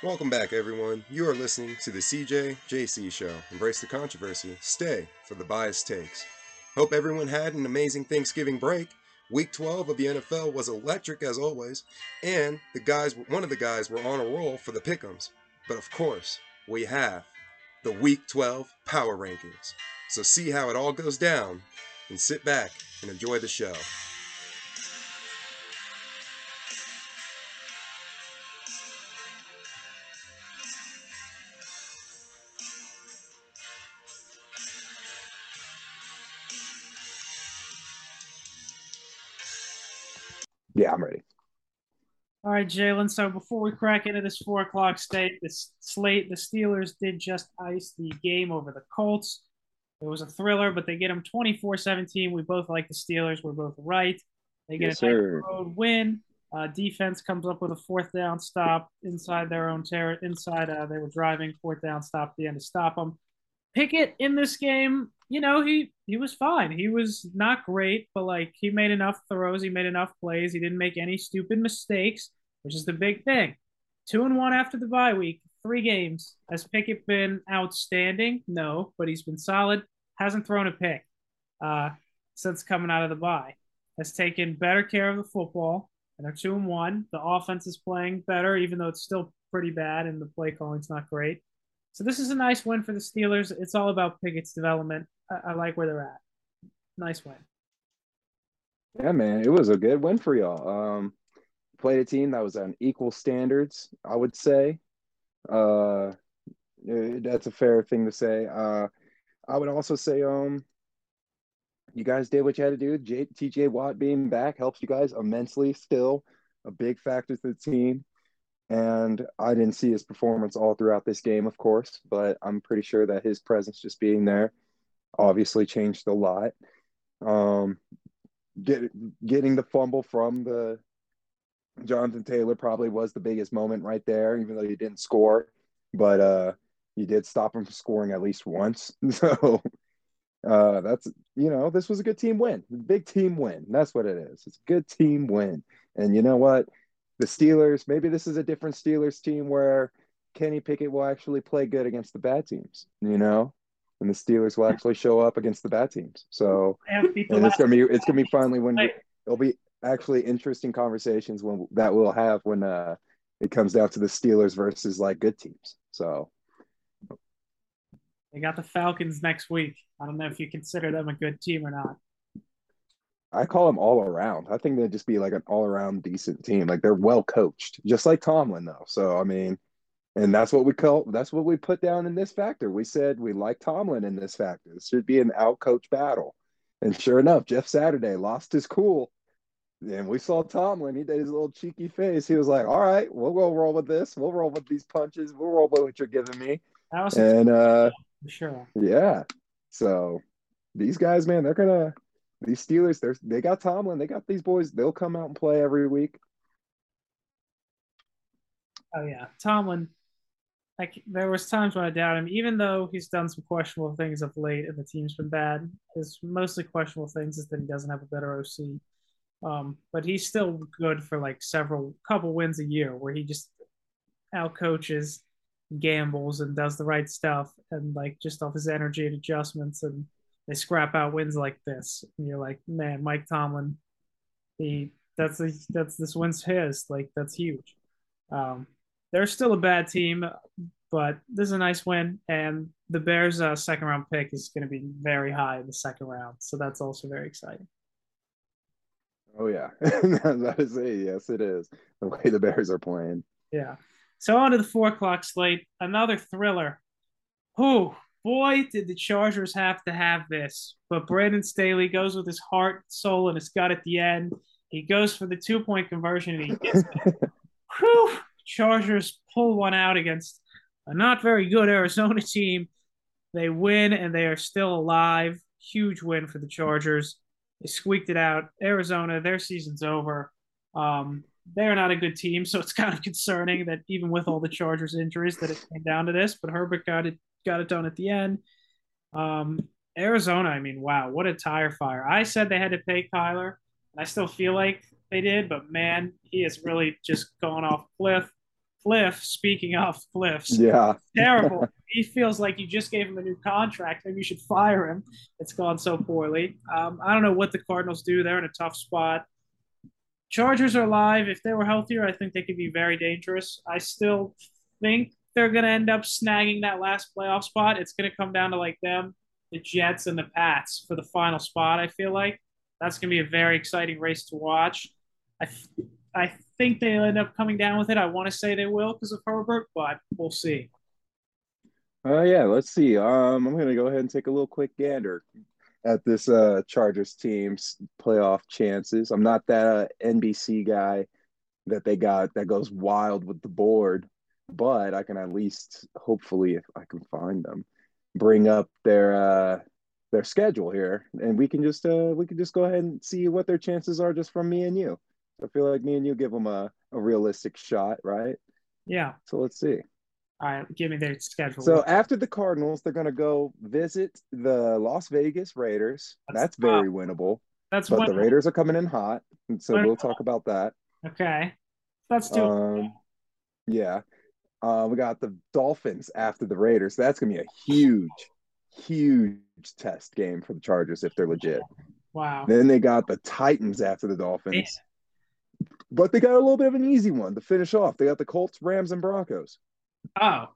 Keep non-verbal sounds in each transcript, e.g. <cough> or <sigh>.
Welcome back, everyone. You are listening to the CJ JC Show. Embrace the controversy. Stay for the biased takes. Hope everyone had an amazing Thanksgiving break. Week 12 of the NFL was electric as always, and the guys, one of the guys, were on a roll for the pickums. But of course, we have the Week 12 Power Rankings. So see how it all goes down, and sit back and enjoy the show. Right, Jalen. So before we crack into this four o'clock state, this slate, the Steelers did just ice the game over the Colts. It was a thriller, but they get them 24-17. We both like the Steelers. We're both right. They get Yes, a nice road win. Uh, defense comes up with a fourth down stop inside their own territory. Inside, uh, they were driving fourth down stop at the end to stop them. Pickett in this game, you know, he he was fine. He was not great, but like he made enough throws, he made enough plays. He didn't make any stupid mistakes, which is the big thing. Two and one after the bye week, three games. Has Pickett been outstanding? No, but he's been solid. Hasn't thrown a pick uh, since coming out of the bye. Has taken better care of the football, and they're two and one. The offense is playing better, even though it's still pretty bad, and the play calling's not great. So this is a nice win for the Steelers. It's all about Pickett's development. I, I like where they're at. Nice win. Yeah, man, it was a good win for y'all. Um, played a team that was on equal standards, I would say. Uh, eh, that's a fair thing to say. Uh, I would also say, um, you guys did what you had to do. J- TJ Watt being back helps you guys immensely. Still a big factor to the team. And I didn't see his performance all throughout this game, of course, but I'm pretty sure that his presence just being there obviously changed a lot. Um, get, getting the fumble from the Jonathan Taylor probably was the biggest moment right there, even though he didn't score, but uh, you did stop him from scoring at least once. <laughs> So uh, that's you know this was a good team win, big team win. That's what it is. It's a good team win, and you know what? The Steelers. Maybe this is a different Steelers team where Kenny Pickett will actually play good against the bad teams. You know, and the Steelers will actually show up against the bad teams. So They have beat the and it's gonna be it's gonna be finally when Hey. it'll be actually interesting conversations when that we'll have when uh it comes down to the Steelers versus like good teams. So They got the Falcons next week. I don't know if you consider them a good team or not. I call them all around. I think they'd just be like an all around decent team. Like they're well coached, just like Tomlin though. So I mean, and that's what we call that's what we put down in this factor. We said we like Tomlin in this factor. This should be an out coach battle. And sure enough, Jeff Saturday lost his cool. And we saw Tomlin. He did his little cheeky face. He was like, "All right, we'll go roll with this. We'll roll with these punches. We'll roll with what you're giving me." That was a And uh, sure. yeah, so these guys, man, they're gonna these Steelers. They're they got Tomlin. They got these boys. They'll come out and play every week. Oh yeah, Tomlin. Like there was times when I doubt him, even though he's done some questionable things of late, and the team's been bad. His mostly questionable things is that he doesn't have a better OC. Um, but he's still good for like several couple wins a year, where he just outcoaches, gambles, and does the right stuff, and like just off his energy and adjustments, and they scrap out wins like this. And you're like, man, Mike Tomlin, he that's the, that's this win's his. Like that's huge. Um, they're still a bad team, but this is a nice win. And the Bears' uh, second round pick is going to be very high in the second round, so that's also very exciting. Oh yeah, <laughs> that is it. Yes, it is the way the Bears are playing. Yeah. So on to the four o'clock slate, another thriller. Who boy did the Chargers have to have this? But Brandon Staley goes with his heart, soul, and his gut at the end. He goes for the two point conversion and he gets it. <laughs> Whew. Chargers pull one out against a not very good Arizona <laughs> team. They win and they are still alive. Huge win for the Chargers. They squeaked it out. Arizona, their season's over. Um, they're not a good team, so it's <laughs> kind of concerning that even with all the Chargers injuries, that it came down to this. But Herbert got it got it done at the end. Um, Arizona, I mean, wow, what a tire fire! I said they had to pay Kyler, and I still feel like they did, but man, he has really just gone off cliff. Cliff, speaking of Cliffs, Yeah. terrible. <laughs> he feels like you just gave him a new contract. Maybe you should fire him. It's gone so poorly. Um, I don't know what the Cardinals do. They're in a tough spot. Chargers are live. If they were healthier, I think they could be very dangerous. I still think they're going to end up snagging that last playoff spot. It's going to come down to like them, the Jets, and the Pats for the final spot. I feel like that's going to be a very exciting race to watch. I, I think they'll end up coming down with it. I want to say they will because of Herbert, but we'll see. Uh, yeah, let's see. Um, I'm gonna go ahead and take a little quick gander at this uh Chargers team's playoff chances. I'm not that uh, NBC guy that they got that goes wild with the board, but I can at least hopefully if I can find them, bring up their uh their schedule here and we can just uh we can just go ahead and see what their chances are just from me and you. I feel like me and you give them a, a realistic shot, right? Yeah. So let's see. All right, give me their schedule. So after the Cardinals, they're going to go visit the Las Vegas Raiders. That's That's, very winnable. that's But one. the Raiders are coming in hot, and so we'll talk about that. Okay, do. it. Um, yeah, uh, we got the Dolphins after the Raiders. That's going to be a huge, huge test game for the Chargers if they're legit. Wow. Then they got the Titans after the Dolphins, but they got a little bit of an easy one to finish off. They got the Colts, Rams, and Broncos. Oh,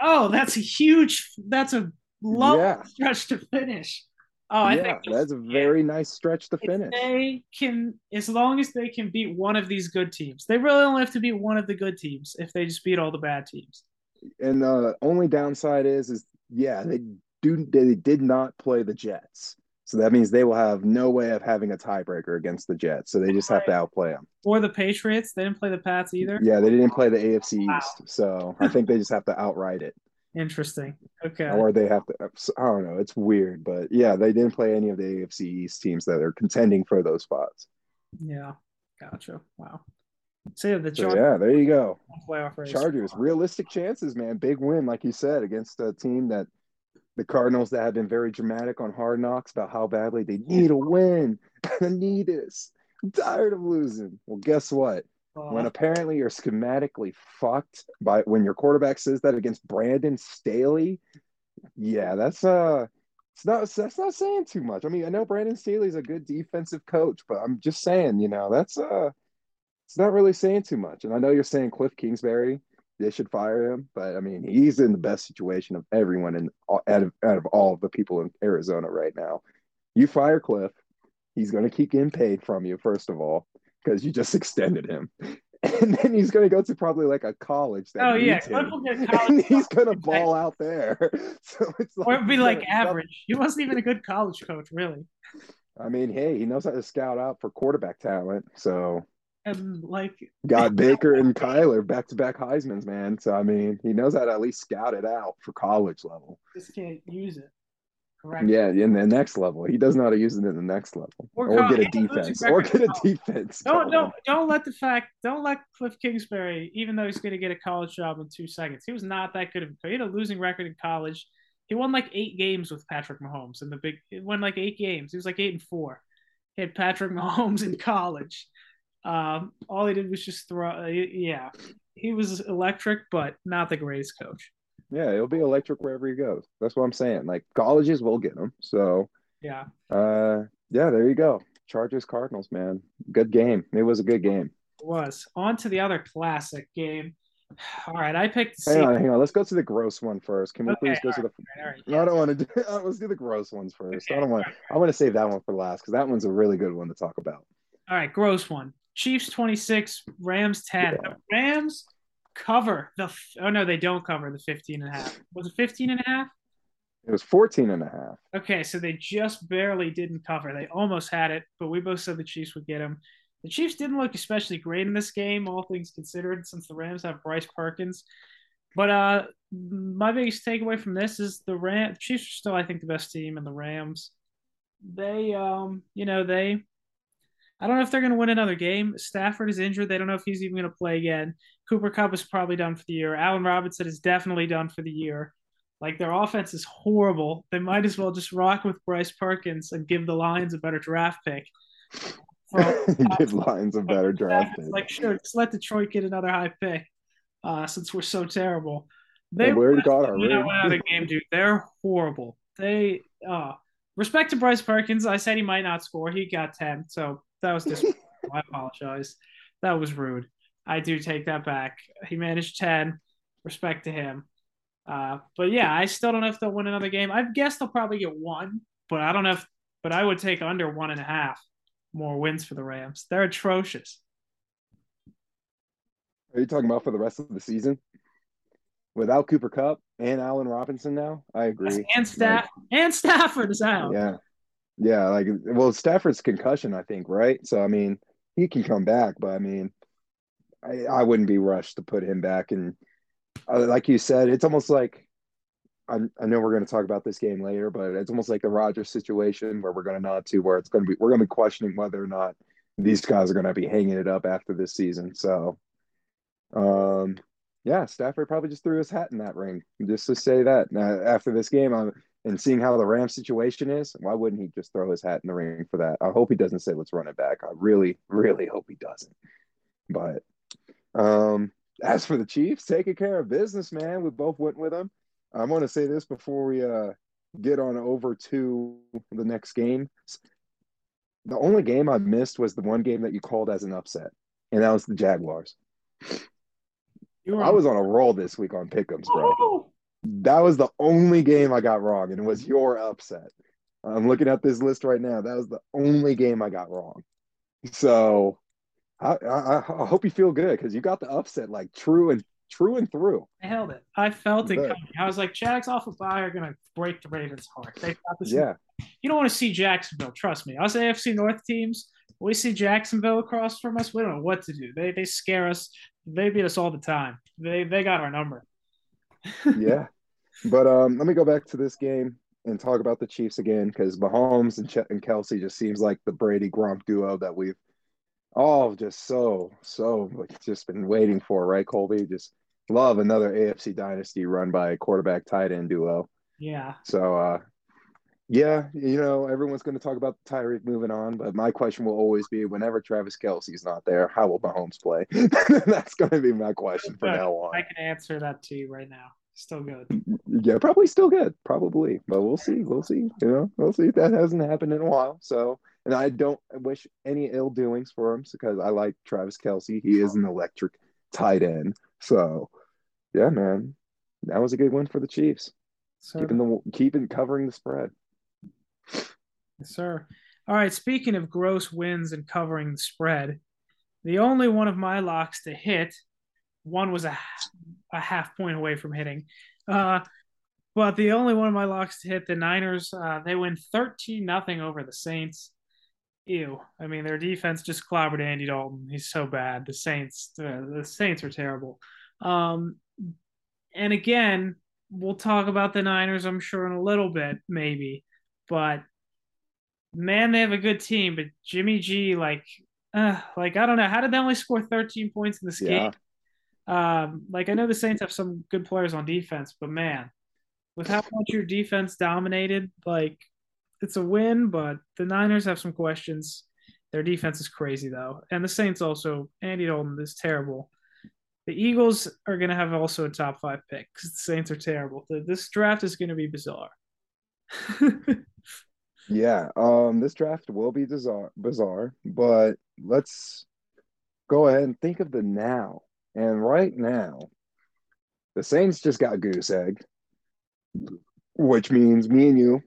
oh, that's a huge. That's a long Yeah. stretch to finish. Oh, I yeah, think that's a very nice stretch to if finish. they can, as long as they can beat one of these good teams, they really only have to beat one of the good teams. If they just beat all the bad teams, and the only downside is is yeah they do they did not play the jets so that means they will have no way of having a tiebreaker against the jets so they just have to outplay them or the Patriots, they didn't play the Pats either. yeah they didn't play the afc east so <laughs> i think they just have to outright it Interesting. Okay. or they have to i don't know it's weird but yeah they didn't play any of the afc east teams that are contending for those spots yeah. Gotcha. Wow. So yeah, the so yeah there you go playoff race. Chargers, realistic chances, man. Big win, like you said, against a team that the Cardinals that have been very dramatic on Hard Knocks about how badly they need a win. <laughs> I need this. I'm tired of losing. Well, guess what? Uh, When apparently you're schematically fucked by when your quarterback says that against Brandon Staley, yeah, that's uh it's not that's not saying too much. I mean, I know Brandon Staley's a good defensive coach, but I'm just saying, you know, that's uh it's not really saying too much. And I know you're saying Cliff Kingsbury, they should fire him, but I mean, he's in the best situation of everyone and uh, out of, out of all of the people in Arizona right now. You fire Cliff, he's going to keep getting paid from you first of all because you just <laughs> extended him. And then he's going to go to probably like a college that oh yeah, Cliff him. will get <laughs> And he's going to ball out there. <laughs> So it's like or it'd be like average. He wasn't even a good college coach, really. I mean, hey, he knows how to scout out for quarterback talent. So And like, got <laughs> Baker and Kyler back to back Heisman's, man. So I mean, he knows how to at least scout it out for college level. just can't use it. Correct. Yeah, in the next level, he does know how to use it in the next level, Or or, get a defense, or get a defense. Don't don't don't let the fact don't let Cliff Kingsbury, even though he's going to get a college job in two seconds, he was not that good of a. He had a losing record in college. He won like eight games with Patrick Mahomes in the big. He won like eight games. He was like eight and four. He had Patrick <laughs> Mahomes in college. Um, all he did was just throw. Uh, yeah, he was electric, but not the greatest coach. Yeah, it'll be electric wherever he goes. That's what I'm saying. Like colleges will get him. So, Yeah. uh, yeah, there you go. Chargers Cardinals, man. Good game. It was a good game. It was on to the other classic game. <sighs> All right, I picked. Hang on, hang on. Let's go to the gross one first. Can we Okay, please go to the right, No, I don't want to do. <laughs> Let's do the gross ones first. I don't want. I want to save that one for last because that one's a really good one to talk about. All right, gross one. Chiefs 26, Rams 10. Yeah. The Rams cover the oh no, they don't cover the 15 and a half. Was it 15 and a half? It was 14 and a half. Okay, so they just barely didn't cover. They almost had it, but we both said the Chiefs would get them. The Chiefs didn't look especially great in this game, all things considered, since the Rams have Bryce Perkins. But uh my biggest takeaway from this is the Ram Chiefs are still, I think, the best team, and the Rams, they um, you know, they I don't know if they're gonna win another game. Stafford is injured. They don't know if he's even gonna play again. Cooper Kupp is probably done for the year. Allen Robinson is definitely done for the year. Like their offense is horrible. They might as well just rock with Bryce Perkins and give the Lions a better draft pick. <laughs> Give Lions a better draft pick. like sure, just let Detroit get another high pick. uh, since we're so terrible. They we already got our went out of the game, dude. They're horrible. They uh respect to Bryce Perkins. I said he might not score. He got 10. So that was just <laughs> I apologize. That was rude. I do take that back. He managed 10. Respect to him. Uh, but yeah, I still don't know if they'll win another game. I guess they'll probably get one, but I don't know if but I would take under one and a half more wins for the Rams. They're atrocious. Are you talking about for the rest of the season? Without Cooper Kupp and Allen Robinson now? I agree. And Staff like, and Stafford is out. Yeah. Yeah, like well, Stafford's concussion, I think, right? So I mean, he can come back, but I mean, I, I wouldn't be rushed to put him back. And uh, like you said, it's almost like I, I know we're going to talk about this game later, but it's almost like the Rodgers situation where we're going to nod to where it's going to be we're going to be questioning whether or not these guys are going to be hanging it up after this season. So, um, yeah, Stafford probably just threw his hat in that ring just to say that. Now, after this game, I'm, and seeing how the Ram situation is, why wouldn't he just throw his hat in the ring for that? I hope he doesn't say let's run it back. I really, really hope he doesn't. But um, as for the Chiefs, taking care of business, man. We both went with them. I want to say this before we uh, get on over to the next game. The only game I missed was the one game that you called as an upset, and that was the Jaguars. I was on a roll this week on Pick'ems, bro. That was the only game I got wrong, and it was your upset. I'm looking at this list right now. That was the only game I got wrong. So I, I, I hope you feel good because you got the upset like true and true and through. I held it. I felt it coming. I was like, Jags off a of bye are gonna break the Ravens' heart. They got this. Yeah. You don't want to see Jacksonville. Trust me. Us AFC North teams, we see Jacksonville across from us. We don't know what to do. They they scare us. They beat us all the time. They they got our number. yeah, but um, let me go back to this game and talk about the Chiefs again because Mahomes and, and Kelce just seems like the Brady Gronk duo that we've all just so so like just been waiting for, right, Colby? Just love another AFC dynasty run by a quarterback tight end duo. Yeah. So uh yeah, you know, everyone's going to talk about Tyreek moving on, but my question will always be whenever Travis Kelce's not there, how will Mahomes play? <laughs> That's going to be my question from now on. I can answer that to you right now. Still good. Yeah, probably still good. Probably. But we'll see. We'll see. You know, we'll see. If that hasn't happened in a while. So, and I don't wish any ill doings for him because I like Travis Kelce. He is an electric tight end. So, yeah, man, that was a good win for the Chiefs. So, keeping the keeping covering the spread. Yes, sir. All right. Speaking of gross wins and covering the spread, the only one of my locks to hit, one was a, a half point away from hitting. Uh, but the only one of my locks to hit, the Niners, uh, they win 13 nothing over the Saints. Ew. I mean, their defense just clobbered Andy Dalton. He's so bad. The Saints, the, the Saints are terrible. Um, and again, we'll talk about the Niners, I'm sure, in a little bit, maybe. But man, they have a good team, but Jimmy G, like, uh, like I don't know, how did they only score 13 points in this yeah. game? Um, like I know the Saints have some good players on defense, but man, with how much your defense dominated, like it's a win, but the Niners have some questions. Their defense is crazy though, and the Saints also. Andy Dalton is terrible. The Eagles are going to have also a top five pick because the Saints are terrible. This draft is going to be bizarre. <laughs> Yeah, um, this draft will be bizarre, bizarre, but let's go ahead and think of the now. And right now, the Saints just got goose egg, which means me and you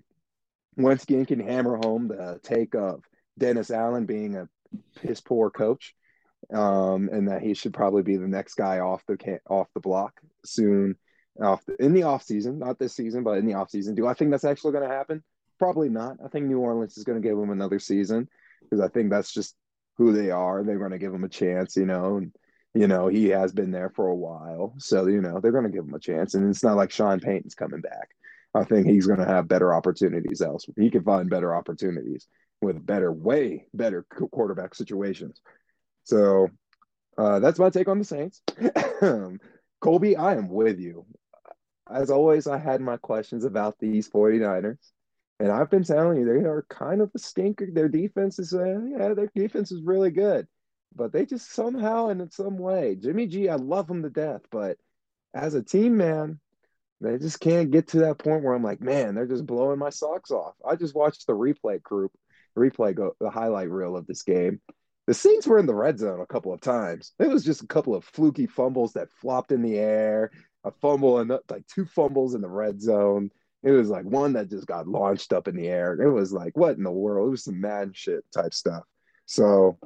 once again can hammer home the take of Dennis Allen being a piss poor coach, um, and that he should probably be the next guy off the off the block soon, off the, in the off season, not this season, but in the off season. Do I think that's actually going to happen? Probably not. I think New Orleans is going to give him another season because I think that's just who they are. They're going to give him a chance, you know. And you know he has been there for a while, so you know they're going to give him a chance. And it's not like Sean Payton's coming back. I think he's going to have better opportunities elsewhere. He can find better opportunities with better, way better quarterback situations. So uh, that's my take on the Saints. <coughs> Colby, I am with you. As always, I had my questions about these 49ers. And I've been telling you, they are kind of a stinker. Their defense is, uh, yeah, their defense is really good. But they just somehow and in some way, Jimmy G, I love him to death, but as a team, man, they just can't get to that point where I'm like, man, they're just blowing my socks off. I just watched the replay group, replay go the highlight reel of this game. The Saints were in the red zone a couple of times. It was just a couple of fluky fumbles that flopped in the air, a fumble and like two fumbles in the red zone. It was like one that just got launched up in the air. It was like, what in the world? It was some mad shit type stuff. So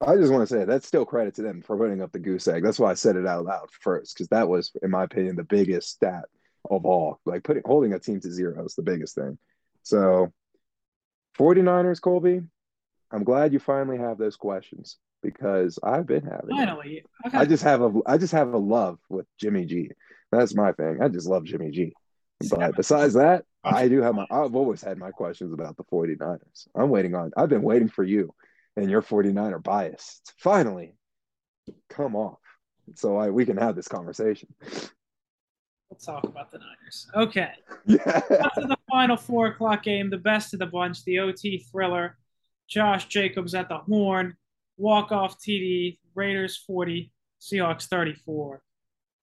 I just want to say that's still credit to them for putting up the goose egg. That's why I said it out loud first, because that was, in my opinion, the biggest stat of all. Like putting holding a team to zero is the biggest thing. So 49ers, Colby, I'm glad you finally have those questions because I've been having finally. Okay. I just have a I just have a love with Jimmy G. That's my thing. I just love Jimmy G. But besides that, I do have my I've always had my questions about the 49ers. I'm waiting on I've been waiting for you and your 49er bias to finally come off. So I we can have this conversation. Let's talk about the Niners. Okay. <laughs> Yeah. After the final four o'clock game, the best of the bunch, the OT thriller. Josh Jacobs at the horn, walk off TD, Raiders 40, Seahawks 34.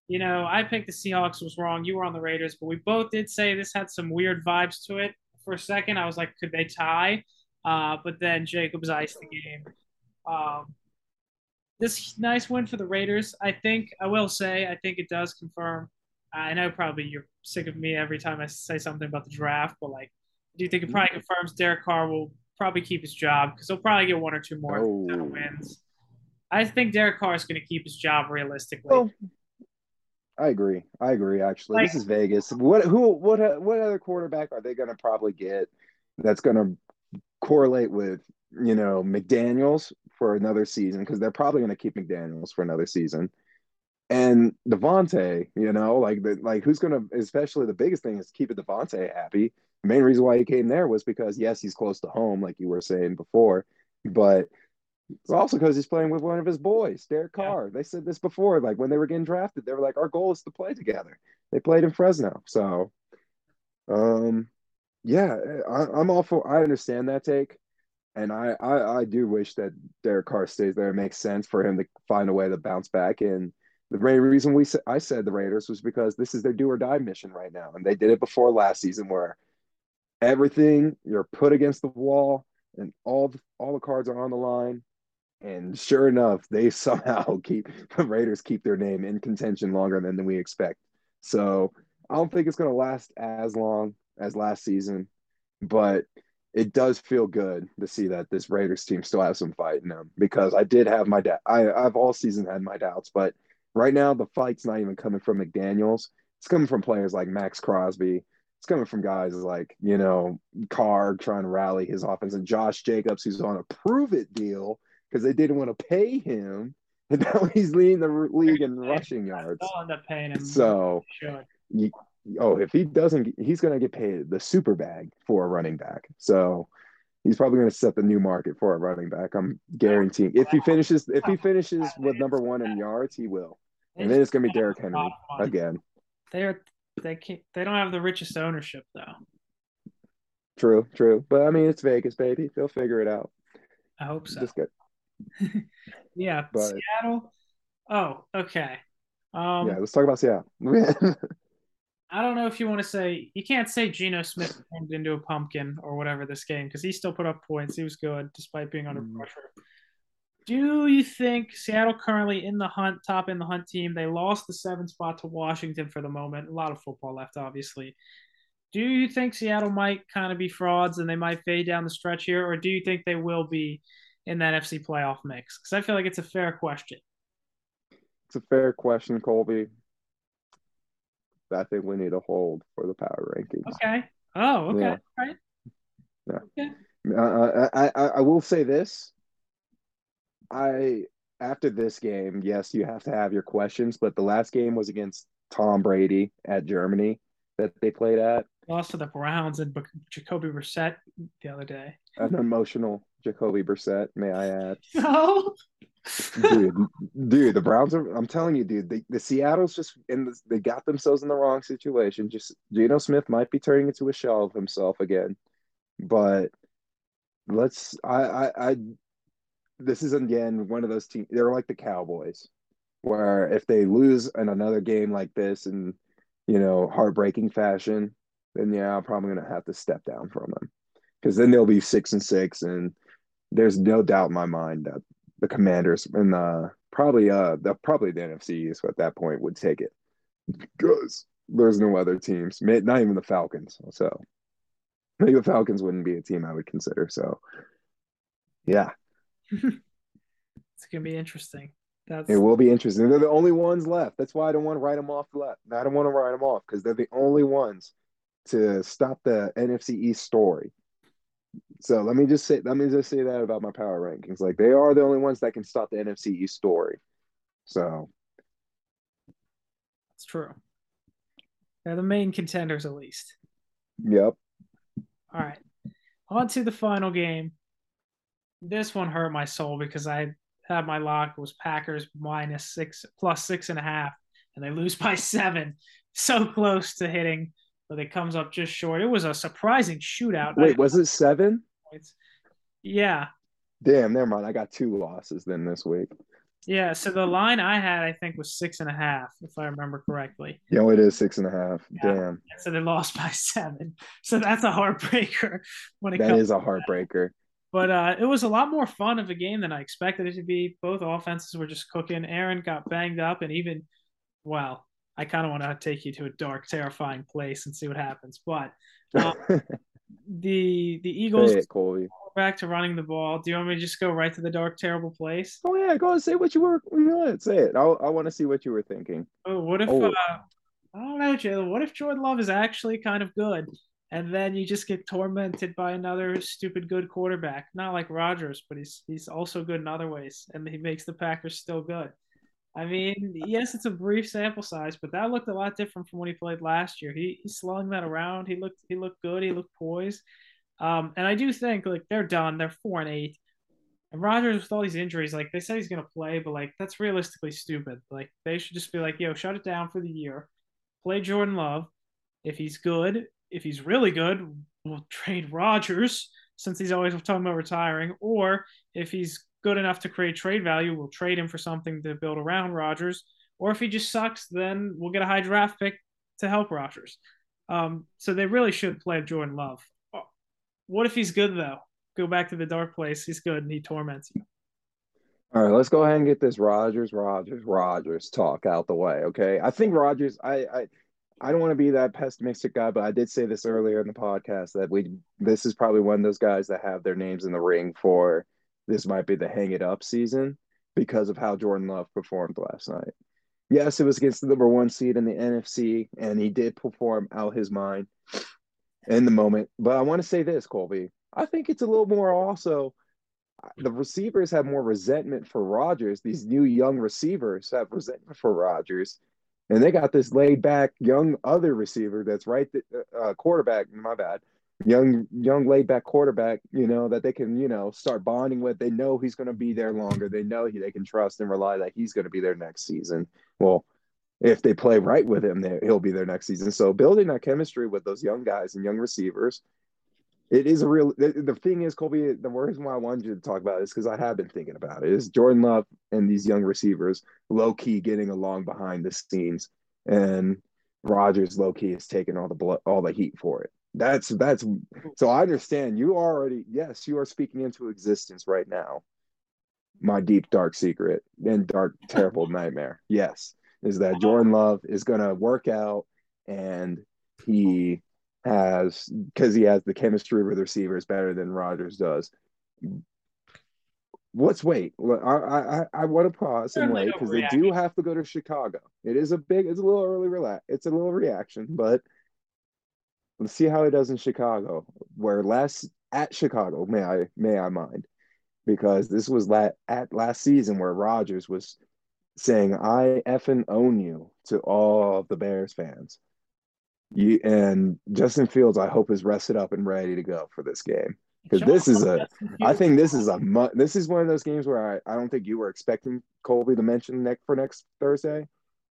You know, I picked the Seahawks was wrong. You were on the Raiders, but we both did say this had some weird vibes to it. For a second, I was like, could they tie? Uh, but then Jacobs iced the game. Um, this nice win for the Raiders. I think I will say I think it does confirm. I know probably you're sick of me every time I say something about the draft, but like, do you think it probably confirms Derek Carr will probably keep his job because he'll probably get one or two more oh. wins. I think Derek Carr is going to keep his job realistically. Oh, I agree. I agree. Actually, like, this is Vegas. What who what what other quarterback are they going to probably get that's going to correlate with you know McDaniels for another season because they're probably going to keep McDaniels for another season. And Davante, you know, like the like who's gonna especially the biggest thing is keeping Davante happy the main reason why he came there was because yes, he's close to home, like you were saying before, but it's also because he's playing with one of his boys, Derek Carr. Yeah. They said this before, like when they were getting drafted, they were like, "Our goal is to play together." They played in Fresno, so um, yeah, I, am all for. I understand that take, and I, I I do wish that Derek Carr stays there. It makes sense for him to find a way to bounce back. And the main reason we I said the Raiders was because this is their do or die mission right now, and they did it before last season where everything you're put against the wall and all the, all the cards are on the line and sure enough they <laughs> somehow keep the raiders keep their name in contention longer than, than we expect so i don't think it's going to last as long as last season but it does feel good to see that this raiders team still has some fight in them because i did have my doubt I, i've all season had my doubts but right now the fight's not even coming from mcdaniels it's coming from players like Maxx crosby it's coming from guys like, you know, Carr trying to rally his offense and Josh Jacobs, who's on a prove it deal because they didn't want to pay him. <laughs> And now he's leading the league in <laughs> rushing yards. They'll end up paying him. So, you, oh, if he doesn't, he's going to get paid the super bag for a running back. So, he's probably going to set the new market for a running back. I'm guaranteeing. If he finishes, if he finishes with number one in yards, he will. And then it's going to be Derrick Henry again. They're they can't. They don't have the richest ownership though. True, true. But I mean, it's Vegas, baby. They'll figure it out. I hope so. Just good. <laughs> yeah, but, Seattle. Oh, okay. Um, yeah, let's talk about Seattle. <laughs> I don't know if you want to say you can't say Geno Smith turned into a pumpkin or whatever this game because he still put up points. He was good despite being under mm. pressure. Do you think Seattle currently in the hunt, top in the hunt team? They lost the seven spot to Washington for the moment. A lot of football left, obviously. Do you think Seattle might kind of be frauds and they might fade down the stretch here, or do you think they will be in that FC playoff mix? Because I feel like it's a fair question. It's a fair question, Colby. I think we need a hold for the power rankings. Okay. Oh, okay. Yeah. Right. Yeah. Okay. Uh, I, I I will say this I after this game, yes, you have to have your questions, but the last game was against Tom Brady at Germany that they played at. Lost to the Browns and Jacoby Brissett the other day. An emotional Jacoby Brissett, may I add? <laughs> No. Dude, dude, the Browns are. I'm telling you, dude, the, Seattle's just in. The, they got themselves in the wrong situation. Just Geno Smith might be turning into a shell of himself again, but let's. I I I this is again one of those teams. They're like the Cowboys, where if they lose in another game like this and you know heartbreaking fashion, then yeah, I'm probably gonna have to step down from them because then they'll be six and six, and there's no doubt in my mind that the Commanders and the probably uh the probably the NFC East at that point would take it because there's no other teams, not even the Falcons. So maybe the Falcons wouldn't be a team I would consider. So yeah, <laughs> it's gonna be interesting. That's... It will be interesting. They're the only ones left. That's why I don't want to write them off. Left. I don't want to write them off because they're the only ones to stop the NFC East story. So let me just say let me just say that about my power rankings. Like they are the only ones that can stop the NFC East story. So it's true. They're the main contenders at least. Yep. All right. On to the final game. This one hurt my soul because I had my lock was Packers minus six plus six and a half, and they lose by <laughs> seven. So close to hitting but it comes up just short. It was a surprising shootout. Wait, was it seven? Points. Yeah. Damn, never mind. I got two losses then this week. Yeah, so the line I had, I think, was six and a half, if I remember correctly. Yeah, it is six and a half. Yeah. Damn. So they lost by <laughs> seven. So that's a heartbreaker. <laughs> When it comes. that is a heartbreaker. But uh, it was a lot more fun of a game than I expected it to be. Both offenses were just cooking. Aaron got banged up, and even, well, I kind of want to take you to a dark, terrifying place and see what happens. But <laughs> um, the the Eagles it, back to running the ball. Do you want me to just go right to the dark, terrible place? Oh yeah, go and say what you were. Go say it. I I want to see what you were thinking. Oh, what if? Oh. Uh, I don't know, Jalen. What if Jordan Love is actually kind of good, and then you just get tormented by another stupid good quarterback? Not like Rodgers, but he's he's also good in other ways, and he makes the Packers still good. I mean, yes, it's a brief sample size, but that looked a lot different from when he played last year. He he slung that around. He looked he looked good. He looked poised. Um, and I do think like they're done. They're four and eight. And Rodgers with all these injuries, like they said he's gonna play, but like that's realistically stupid. Like they should just be like, yo, shut it down for the year. Play Jordan Love. If he's good, if he's really good, we'll trade Rodgers since he's always talking about retiring. Or if he's good enough to create trade value, we'll trade him for something to build around Rodgers. Or if he just sucks, then we'll get a high draft pick to help Rodgers. Um, so they really should play Jordan Love. What if he's good though? Go back to the dark place. He's good and he torments you. All right, let's go ahead and get this Rodgers, Rodgers, Rodgers talk out the way. Okay, I think Rodgers. I I I don't want to be that pessimistic guy, but I did say this earlier in the podcast that we this is probably one of those guys that have their names in the ring for this might be the hang it up season because of how Jordan Love performed last night. Yes, it was against the number one seed in the NFC, and he did perform out his mind in the moment. But I want to say this, Colby. I think it's a little more also the receivers have more resentment for Rodgers. These new young receivers have resentment for Rodgers. And they got this laid back young other receiver that's right, uh, quarterback, my bad, young young laid back quarterback, you know, that they can, you know, start bonding with. They know he's going to be there longer. They know he, they can trust and rely that he's going to be there next season. Well, if they play right with him, he'll be there next season. So building that chemistry with those young guys and young receivers, it is a real. The, the thing is, Colby, the reason why I wanted you to talk about it is because I have been thinking about it. Is Jordan Love and these young receivers low key getting along behind the scenes, and Rodgers low key is taking all the blood, all the heat for it. That's that's so I understand you already yes, you are speaking into existence right now. My deep dark secret and dark <laughs> terrible nightmare. Yes, is that uh-huh. Jordan Love is going to work out and he has because he has the chemistry with receivers better than Rodgers does. Let's wait. I I I want to pause and wait because they do have to go to Chicago. It is a big. It's a little early. Relax. It's a little reaction, but Let's see how he does in Chicago, where last at Chicago, may I may I mind, because this was la- at last season where Rodgers was saying, "I effing own you" to all of the Bears fans. You and Justin Fields, I hope is rested up and ready to go for this game because this is a. I think this is a this is one of those games where I, I don't think you were expecting Colby to mention next for next Thursday,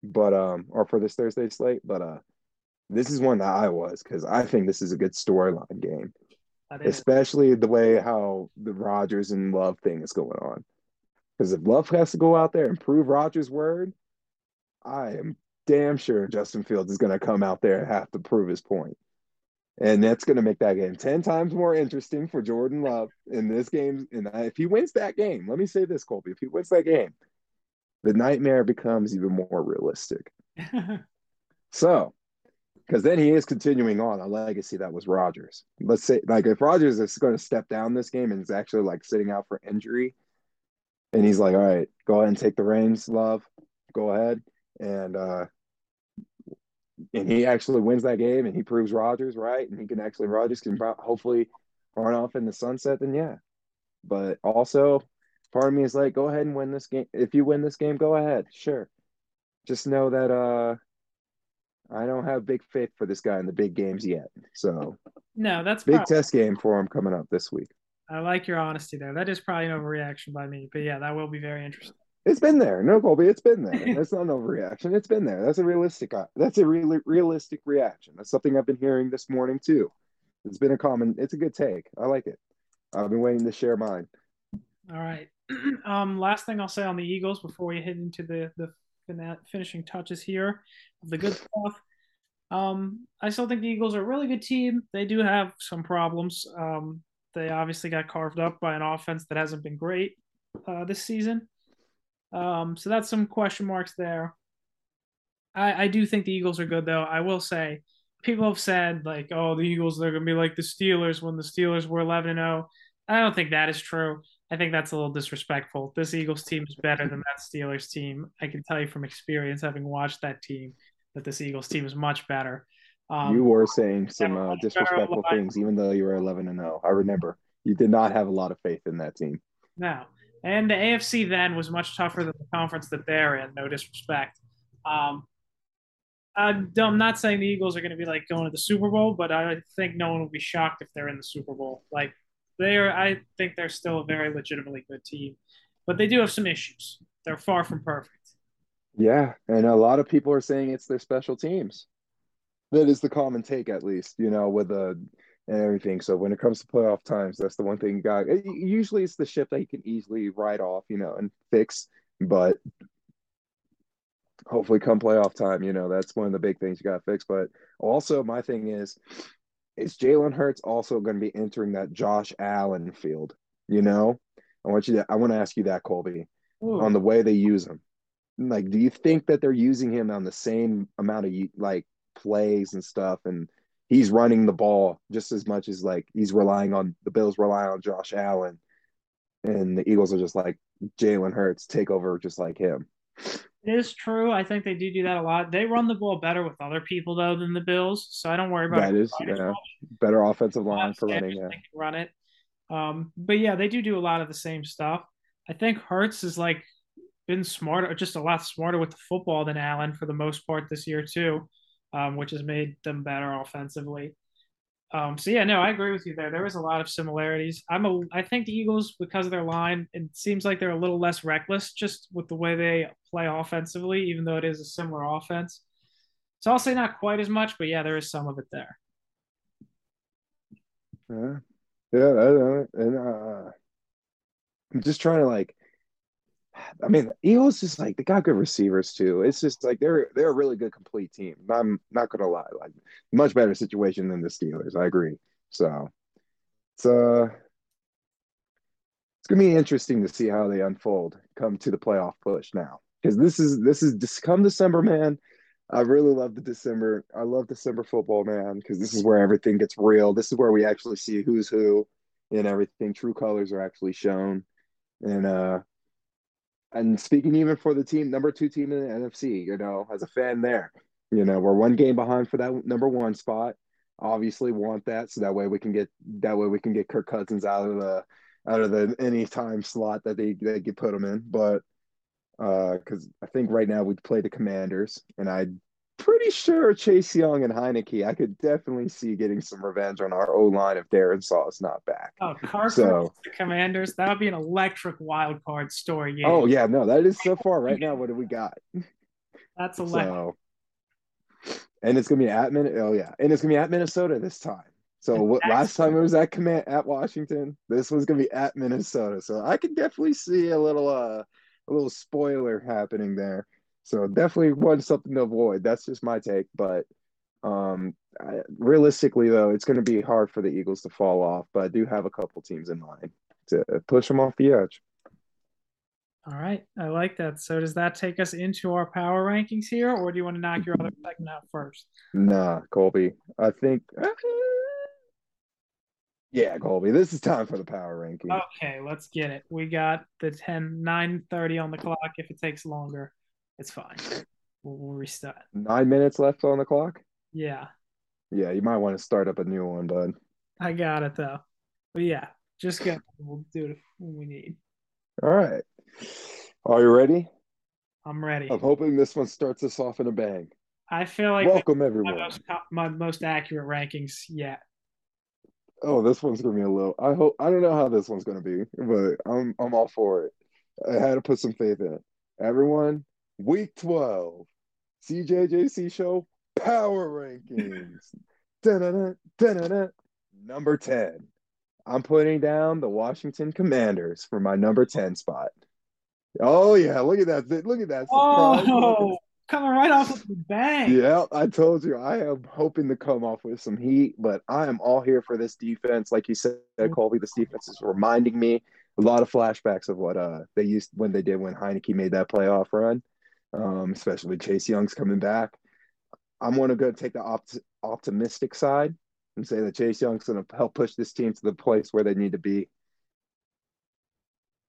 but um or for this Thursday slate, but uh this is one that I was because I think this is a good storyline game, especially the way how the Rodgers and Love thing is going on. Because if Love has to go out there and prove Rodgers' word, I am damn sure Justin Fields is going to come out there and have to prove his point. And that's going to make that game 10 times more interesting for Jordan Love in this game. And if he wins that game, let me say this, Colby, if he wins that game, the nightmare becomes even more realistic. <laughs> so, because then he is continuing on a legacy that was Rodgers. Let's say, like, if Rodgers is going to step down this game and is actually like sitting out for injury, and he's like, all right, go ahead and take the reins, love, go ahead. And, uh, and he actually wins that game and he proves Rodgers right and he can actually Rodgers can hopefully run off in the sunset then yeah. But also part of me is like go ahead and win this game. If you win this game go ahead. Sure. Just know that uh I don't have big faith for this guy in the big games yet so <laughs> no that's big probably, test game for him coming up this week I like your honesty there that is probably an overreaction by me but yeah that will be very interesting it's been there. No, Colby, it's been there. That's not an overreaction. It's been there. That's a realistic. Uh, that's a really realistic reaction. That's something I've been hearing this morning too. It's been a common. It's a good take. I like it. I've been waiting to share mine. All right. <clears throat> um, last thing I'll say on the Eagles before we head into the the finishing touches here of the good stuff. Um, I still think the Eagles are a really good team. They do have some problems. Um, they obviously got carved up by an offense that hasn't been great uh, this season. Um, so that's some question marks there. I, I do think the Eagles are good, though. I will say, people have said, like, oh, the Eagles, they're going to be like the Steelers when the Steelers were 11 0. I don't think that is true. I think that's a little disrespectful. This Eagles team is better than that Steelers team. I can tell you from experience, having watched that team, that this Eagles team is much better. Um, you were saying some uh, disrespectful things, even though you were 11 and 0. I remember you did not have a lot of faith in that team. No, and the AFC then was much tougher than the conference that they're in, no disrespect. Um, I'm not saying the Eagles are going to be like going to the Super Bowl, but I think no one will be shocked if they're in the Super Bowl. Like they are, I think they're still a very legitimately good team, but they do have some issues. They're far from perfect. Yeah, and a lot of people are saying it's their special teams. That is the common take, at least. You know, with the and everything. So when it comes to playoff times, that's the one thing you got. usually it's the ship that you can easily write off, you know, and fix. But hopefully, come playoff time, you know, that's one of the big things you got to fix. But also, my thing is, is Jalen Hurts also going to be entering that Josh Allen field? You know, I want you to. I want to ask you that, Colby, Ooh. on the way they use him. Like, do you think that they're using him on the same amount of like plays and stuff and he's running the ball just as much as like he's relying on the Bills rely on Josh Allen, and the Eagles are just like Jalen Hurts take over just like him. It is true. I think they do do that a lot. They run the ball better with other people though than the Bills, so I don't worry about that. Is yeah, better offensive line for running. Yeah, run it. Um, but yeah, they do do a lot of the same stuff. I think Hurts is like been smarter, just a lot smarter with the football than Allen for the most part this year too um, which has made them better offensively. Um, so yeah, no, I agree with you there. There was a lot of similarities. I'm a, I think the Eagles because of their line, it seems like they're a little less reckless just with the way they play offensively, even though it is a similar offense. So I'll say not quite as much, but yeah, there is some of it there. Yeah, yeah, and uh, I'm just trying to like I mean, Eagles just like they got good receivers too. It's just like they're they're a really good complete team. I'm not gonna lie, like much better situation than the Steelers. I agree. So it's uh it's gonna be interesting to see how they unfold come to the playoff push now. Because this is this is just come December, man. I really love the December. I love December football, man, because this is where everything gets real. This is where we actually see who's who and everything. True colors are actually shown. And uh and speaking even for the team, number two team in the NFC, you know, as a fan there, you know, we're one game behind for that number one spot. Obviously, want that so that way we can get that way we can get Kirk Cousins out of the out of the any time slot that they they could put him in. But because uh, I think right now we'd play the Commanders, and I pretty sure Chase Young and Heinicke, I could definitely see getting some revenge on our O line if Darrisaw is not back. Oh, Carson, so, the Commanders, that would be an electric wild card story. Oh yeah, no, that is so far right <laughs> now. What do we got? That's electric. So, and it's gonna be at Min- Oh yeah, and it's gonna be at Minnesota this time. So what, last time it was at command at Washington, this was gonna be at Minnesota. So I can definitely see a little uh a little spoiler happening there. So definitely one something to avoid. That's just my take. But um I, realistically though, it's gonna be hard for the Eagles to fall off. But I do have a couple teams in mind to push them off the edge. All right, I like that. So does that take us into our power rankings here, or do you want to knock your other segment out first? Nah, Colby. I think. Uh, yeah, Colby. This is time for the power ranking. Okay, let's get it. We got the 10, 9 30 on the clock. If it takes longer, it's fine. We'll, we'll restart. Nine minutes left on the clock. Yeah. Yeah, you might want to start up a new one, bud. I got it though. But yeah, just go. We'll do it when we need. All right. Are you ready? I'm ready. I'm hoping this one starts us off in a bang. I feel like welcome everyone. My most, my most accurate rankings yet. Oh, this one's gonna be a little. I hope. I don't know how this one's gonna be, but I'm I'm all for it. I had to put some faith in it. Everyone, week twelve, CJJC show power rankings. <laughs> da-da-da, da-da-da. Number ten. I'm putting down the Washington Commanders for my number 10 spot. Oh yeah, look at that. Look at that. Surprise. Oh, coming right off of the bang. Yeah, I told you I am hoping to come off with some heat, but I am all here for this defense. Like you said, Colby, this defense is reminding me a lot of flashbacks of what uh they used when they did when Heinicke made that playoff run. Um, especially Chase Young's coming back. I'm gonna go take the opt- optimistic side and say that Chase Young's going to help push this team to the place where they need to be.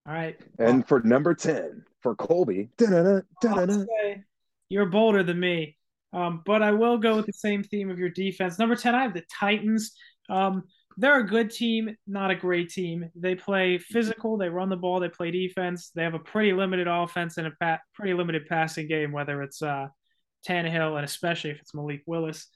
All right. And well, for number 10, for Colby, da-da-da, da-da-da. you're bolder than me. Um, but I will go with the same theme of your defense. Number 10, I have the Titans. Um, they're a good team, not a great team. They play physical, they run the ball, they play defense. They have a pretty limited offense and a pa- pretty limited passing game, whether it's uh, Tannehill and especially if it's Malik Willis.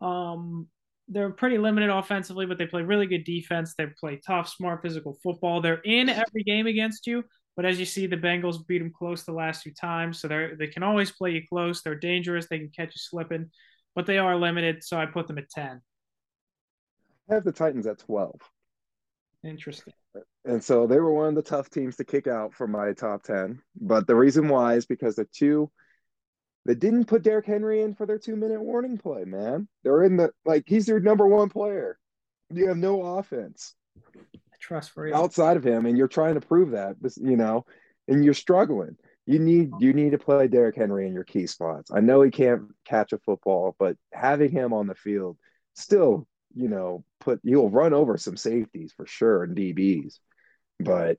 Um, they're pretty limited offensively, but they play really good defense. They play tough, smart, physical football. They're in every game against you, but as you see, the Bengals beat them close the last few times, so they they can always play you close. They're dangerous. They can catch you slipping, but they are limited. So I put them at ten. I have the Titans at twelve. Interesting. And so they were one of the tough teams to kick out for my top ten. But the reason why is because the two they didn't put Derrick Henry in for their two minute warning play, man. They're in the like he's their number one player. You have no offense. trust for outside of him, and you're trying to prove that, you know, and you're struggling. You need you need to play Derrick Henry in your key spots. I know he can't catch a football, but having him on the field still, you know, put you'll run over some safeties for sure and DBs. But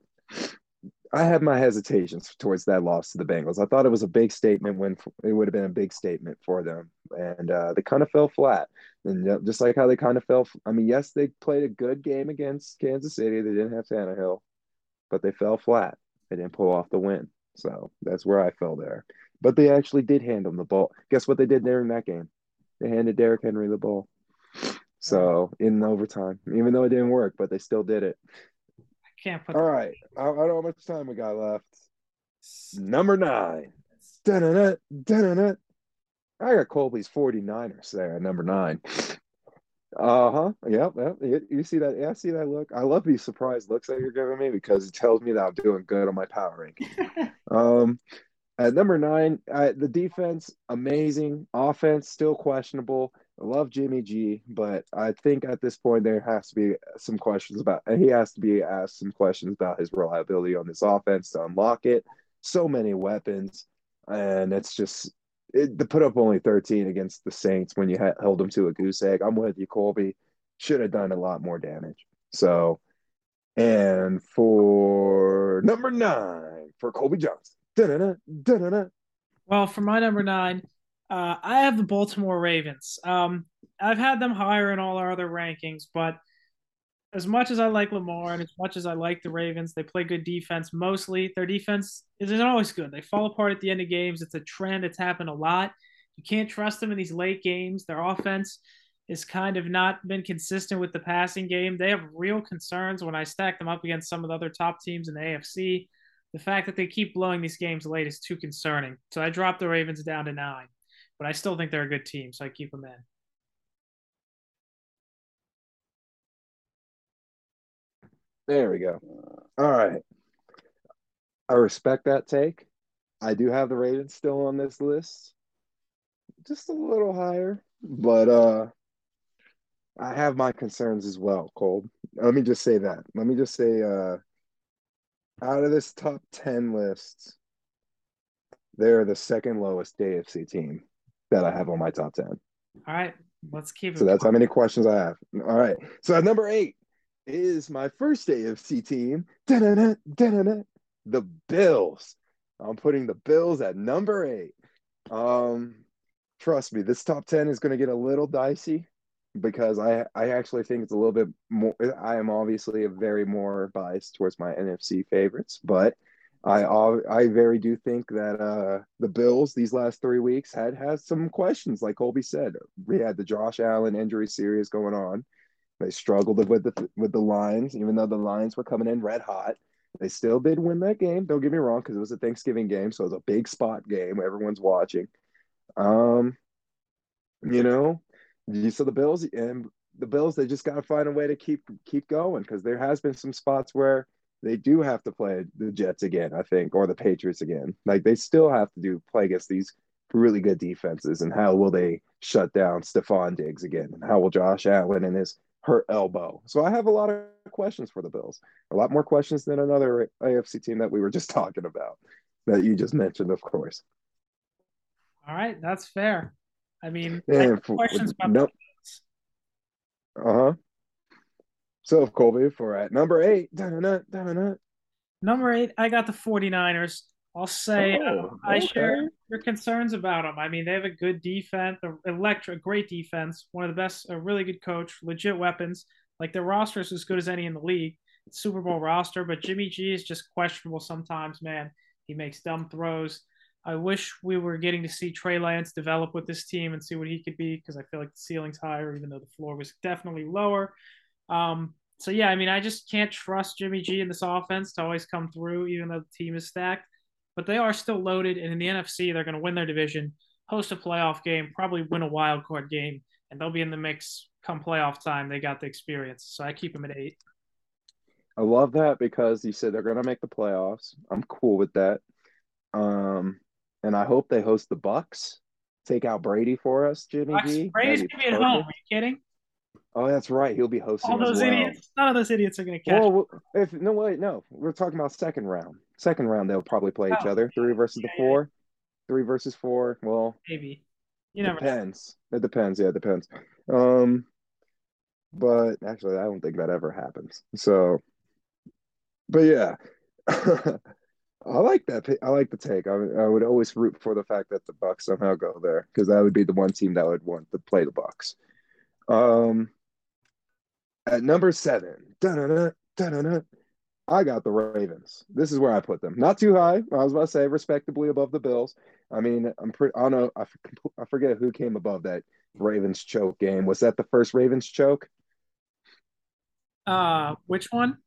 I had my hesitations towards that loss to the Bengals. I thought it was a big statement when it would have been a big statement for them, and uh, they kind of fell flat. And just like how they kind of fell, I mean, yes, they played a good game against Kansas City. They didn't have Tannehill, but they fell flat. They didn't pull off the win. So that's where I fell there. But they actually did hand them the ball. Guess what they did during that game? They handed Derrick Henry the ball. So in overtime, even though it didn't work, but they still did it. I can't put. All right, I, I don't know how much time we got left. Number nine. Da-da-da, da-da-da. I got Colby's 49ers there at number nine. Uh huh. Yep. yep. You see that? Yeah, I see that look. I love these surprise looks that you're giving me because it tells me that I'm doing good on my power ranking. <laughs> um, at number nine, uh, the defense amazing, offense still questionable. Love Jimmy G, but I think at this point there has to be some questions about and he has to be asked some questions about his reliability on this offense to unlock it. So many weapons, and it's just it, to put up only 13 against the Saints when you ha- held them to a goose egg. I'm with you, Colby. Should have done a lot more damage. So, and for number nine for Colby Johnson. Da-da-da, da-da-da. Well, for my number nine, uh, I have the Baltimore Ravens. Um, I've had them higher in all our other rankings, but as much as I like Lamar and as much as I like the Ravens, they play good defense mostly. Their defense isn't always good. They fall apart at the end of games. It's a trend. It's happened a lot. You can't trust them in these late games. Their offense is kind of not been consistent with the passing game. They have real concerns when I stack them up against some of the other top teams in the AFC. The fact that they keep blowing these games late is too concerning. So I dropped the Ravens down to nine but I still think they're a good team, so I keep them in. There we go. All right. I respect that take. I do have the Ravens still on this list. Just a little higher, but uh I have my concerns as well, Cole. Let me just say that. Let me just say uh out of this top 10 list, they're the second lowest AFC team that I have on my top 10. All right, let's keep it. So that's how many questions I have. All right. So at number eight is my first AFC team. Da-da-da, da-da-da, the Bills. I'm putting the Bills at number eight. Um, trust me, this top 10 is going to get a little dicey because I I actually think it's a little bit more. I am obviously a very more biased towards my NFC favorites, but I I very do think that uh, the Bills these last three weeks had had some questions, like Colby said. We had the Josh Allen injury series going on. They struggled with the with the Lions, even though the Lions were coming in red hot. They still did win that game. Don't get me wrong, because it was a Thanksgiving game, so it was a big spot game. Everyone's watching. Um, you know, so the Bills and the Bills, they just got to find a way to keep keep going because there has been some spots where they do have to play the Jets again, I think, or the Patriots again. Like they still have to do play against these really good defenses. And how will they shut down Stefon Diggs again? And how will Josh Allen and his hurt elbow? So I have a lot of questions for the Bills. A lot more questions than another AFC team that we were <laughs> just talking about that you just mentioned, of course. All right, that's fair. I mean, questions about nope. Uh huh. So, Colby, for at number eight, da-na-na, da-na-na. number eight, I got the 49ers. I'll say oh, uh, I share your concerns about them. I mean, they have a good defense, electric, great defense, one of the best, a really good coach, legit weapons. Like their roster is as good as any in the league. Super Bowl roster, but Jimmy G is just questionable sometimes, man. He makes dumb throws. I wish we were getting to see Trey Lance develop with this team and see what he could be because I feel like the ceiling's higher, even though the floor was definitely lower. Um, so yeah, I mean, I just can't trust Jimmy G in this offense to always come through, even though the team is stacked. But they are still loaded, and in the NFC, they're going to win their division, host a playoff game, probably win a wild card game, and they'll be in the mix come playoff time. They got the experience, so I keep them at eight. I love that because you said they're going to make the playoffs. I'm cool with that. Um, and I hope they host the Bucks. Take out Brady for us, Jimmy Bucks, G. Brady's gonna be at home. Are you kidding? Oh, that's right. He'll be hosting. All those well. idiots. None of those idiots are gonna catch. Well, if no wait, no, we're talking about second round. Second round, they'll probably play each Oh, other. Three versus the yeah, yeah. four. Three versus four. Well, Maybe. You never. know. depends. It depends. Yeah, it depends. Um, but actually, I don't think that ever happens. So, but yeah, <laughs> I like that. I like the take. I, I would always root for the fact that the Bucks somehow go there because that would be the one team that would want to play the Bucks. Um, at number seven, da-da-da, da-da-da, I got the Ravens. This is where I put them. Not too high. I was about to say respectably above the Bills. I mean, I'm pretty. I don't know. I forget who came above that Ravens choke game. Was that the first Ravens choke? Uh, which one?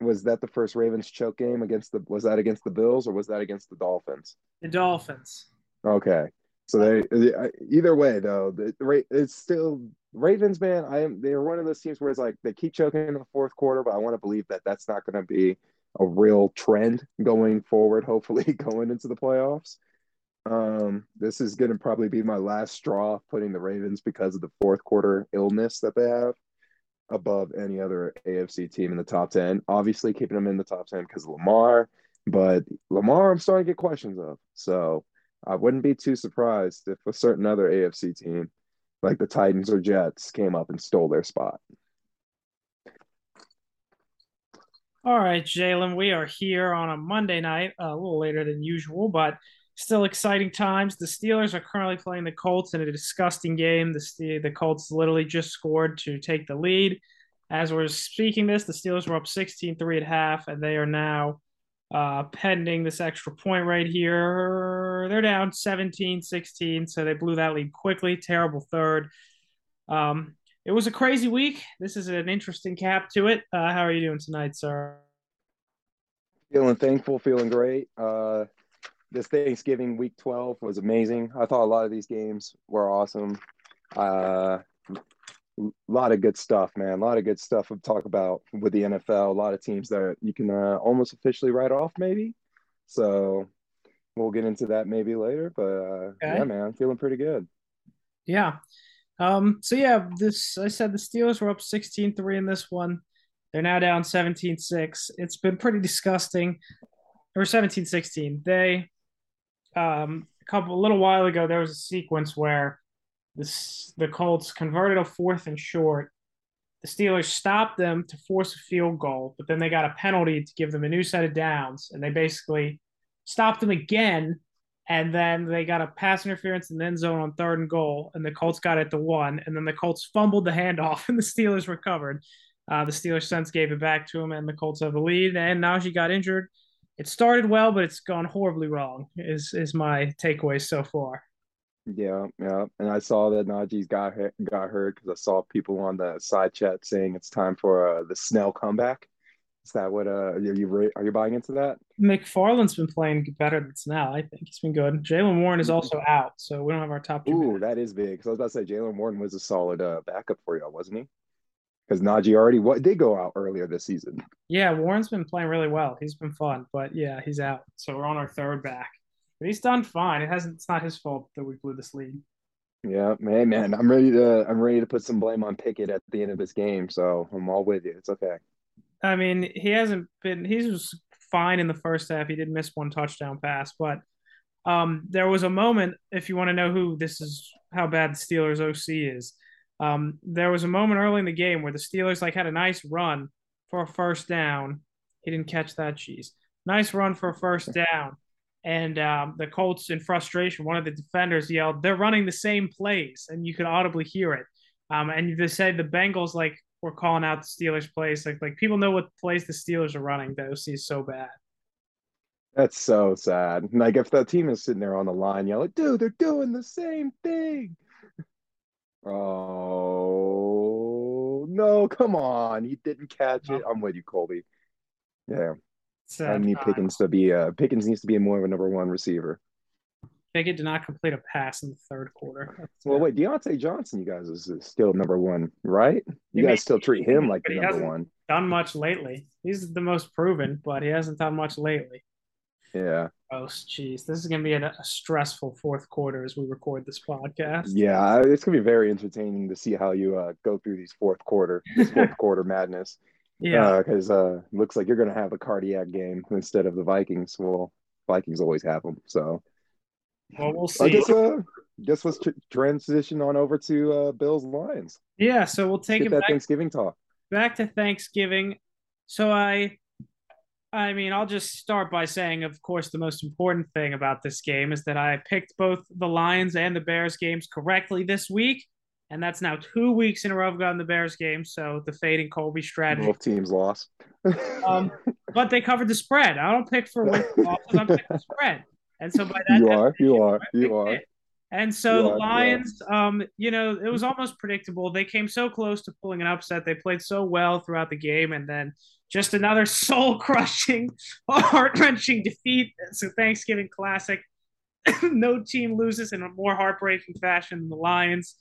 Was that the first Ravens choke game against the? Was that against the Bills or was that against the Dolphins? The Dolphins. Okay, so they either way though, the, it's still Ravens. Man, I am. They're one of those teams where it's like they keep choking in the fourth quarter, but I want to believe that that's not going to be a real trend going forward. Hopefully, <laughs> going into the playoffs. Um, this is going to probably be my last straw putting the Ravens because of the fourth quarter illness that they have above any other AFC team in the top 10. Obviously, keeping them in the top 10 because Lamar, but Lamar, I'm starting to get questions of. So I wouldn't be too surprised if a certain other AFC team, like the Titans or Jets, came up and stole their spot. All right, Jalen, we are here on a Monday night, a little later than usual, but still exciting times. The Steelers are currently playing the Colts in a disgusting game. The the Colts literally just scored to take the lead. As we're speaking this, the Steelers were up 16-3 at half, and they are now uh, pending this extra point right here. They're down 17-16, so they blew that lead quickly. Terrible third. Um, it was a crazy week. This is an interesting cap to it. Uh, how are you doing tonight, sir? Feeling thankful, feeling great. Uh, this Thanksgiving week 12 was amazing. I thought a lot of these games were awesome. Uh, a lot of good stuff, man. A lot of good stuff to talk about with the NFL. A lot of teams that you can uh, almost officially write off, maybe. So we'll get into that maybe later. But uh, okay. yeah, man, I'm feeling pretty good. Yeah. Um, so yeah, this I said the Steelers were up 16-3 in this one. They're now down 17-6. It's been pretty disgusting. Or 17-16. They um a couple a little while ago there was a sequence where the Colts converted a fourth and short. The Steelers stopped them to force a field goal, but then they got a penalty to give them a new set of downs, and they basically stopped them again. And then they got a pass interference in the end zone on third and goal, and the Colts got it to one. And then the Colts fumbled the handoff, <laughs> and the Steelers recovered. Uh, the Steelers since gave it back to him, and the Colts have a lead. And Najee got injured. It started well, but it's gone horribly wrong. Is is my takeaway so far? Yeah, yeah, and I saw that Najee's got got hurt because I saw people on the side chat saying it's time for uh, the Snell comeback. Is that what? Uh, are you are you buying into that? McFarland's been playing better than Snell. I think he's been good. Jaylen Warren is also out, so we don't have our top two. Ooh, that is big. Because I was about to say Jaylen Warren was a solid uh, backup for y'all, wasn't he? Because Najee already what did go out earlier this season. Yeah, Warren's been playing really well. He's been fun, but yeah, he's out. So we're on our third back. But he's done fine. It hasn't. It's not his fault that we blew this lead. Yeah, man, man, I'm ready to. I'm ready to put some blame on Pickett at the end of this game. So I'm all with you. It's okay. I mean, he hasn't been. He was fine in the first half. He did miss one touchdown pass, but um, there was a moment. If you want to know who this is, how bad the Steelers OC is. Um, there was a moment early in the game where the Steelers like had a nice run for a first down. He didn't catch that cheese. Nice run for a first down and um, the Colts, in frustration, one of the defenders yelled, "They're running the same plays," and you could audibly hear it. Um, and they said the Bengals like were calling out the Steelers plays, like like people know what plays the Steelers are running. The OC is so bad. That's so sad. Like if the team is sitting there on the line yelling, "Dude, they're doing the same thing." <laughs> Oh no! Come on, he didn't catch it. I'm with you, Colby. Yeah, I need Pickens to be uh Pickens needs to be more of a number one receiver. Pickett did not complete a pass in the third quarter. That's well, wait, Diontae Johnson, you guys is still number one, right? You guys still treat him like the number one. Done much lately. He's the most proven, but he hasn't done much lately. Yeah. Oh, jeez, this is gonna be a, a, stressful fourth quarter as we record this podcast. Yeah, it's gonna be very entertaining to see how you uh, go through these fourth quarter, this <laughs> fourth quarter madness. Yeah, because uh, uh, looks like you're going to have a cardiac game instead of the Vikings. Well, Vikings always have them, so. Well, we'll see. I guess uh, guess let's tr- transition on over to uh, Bills Lions. Yeah, so we'll take Get it that back, Thanksgiving talk. Back to Thanksgiving. So I, I mean, I'll just start by saying, of course, the most important thing about this game is that I picked both the Lions and the Bears games correctly this week and that's now two weeks in a row I've gotten the Bears game. So the fading Colby strategy. Both teams lost. um, but they covered the spread. I don't pick for wins losses. I pick the spread. And so by that, you are, you are, you are. It. And so the Lions, um, you know, it was almost predictable. They came so close to pulling an upset. They played so well throughout the game, and then just another <laughs> soul-crushing, <laughs> heart-wrenching defeat. It's a Thanksgiving classic. <coughs> no team loses in a more heartbreaking fashion than the Lions.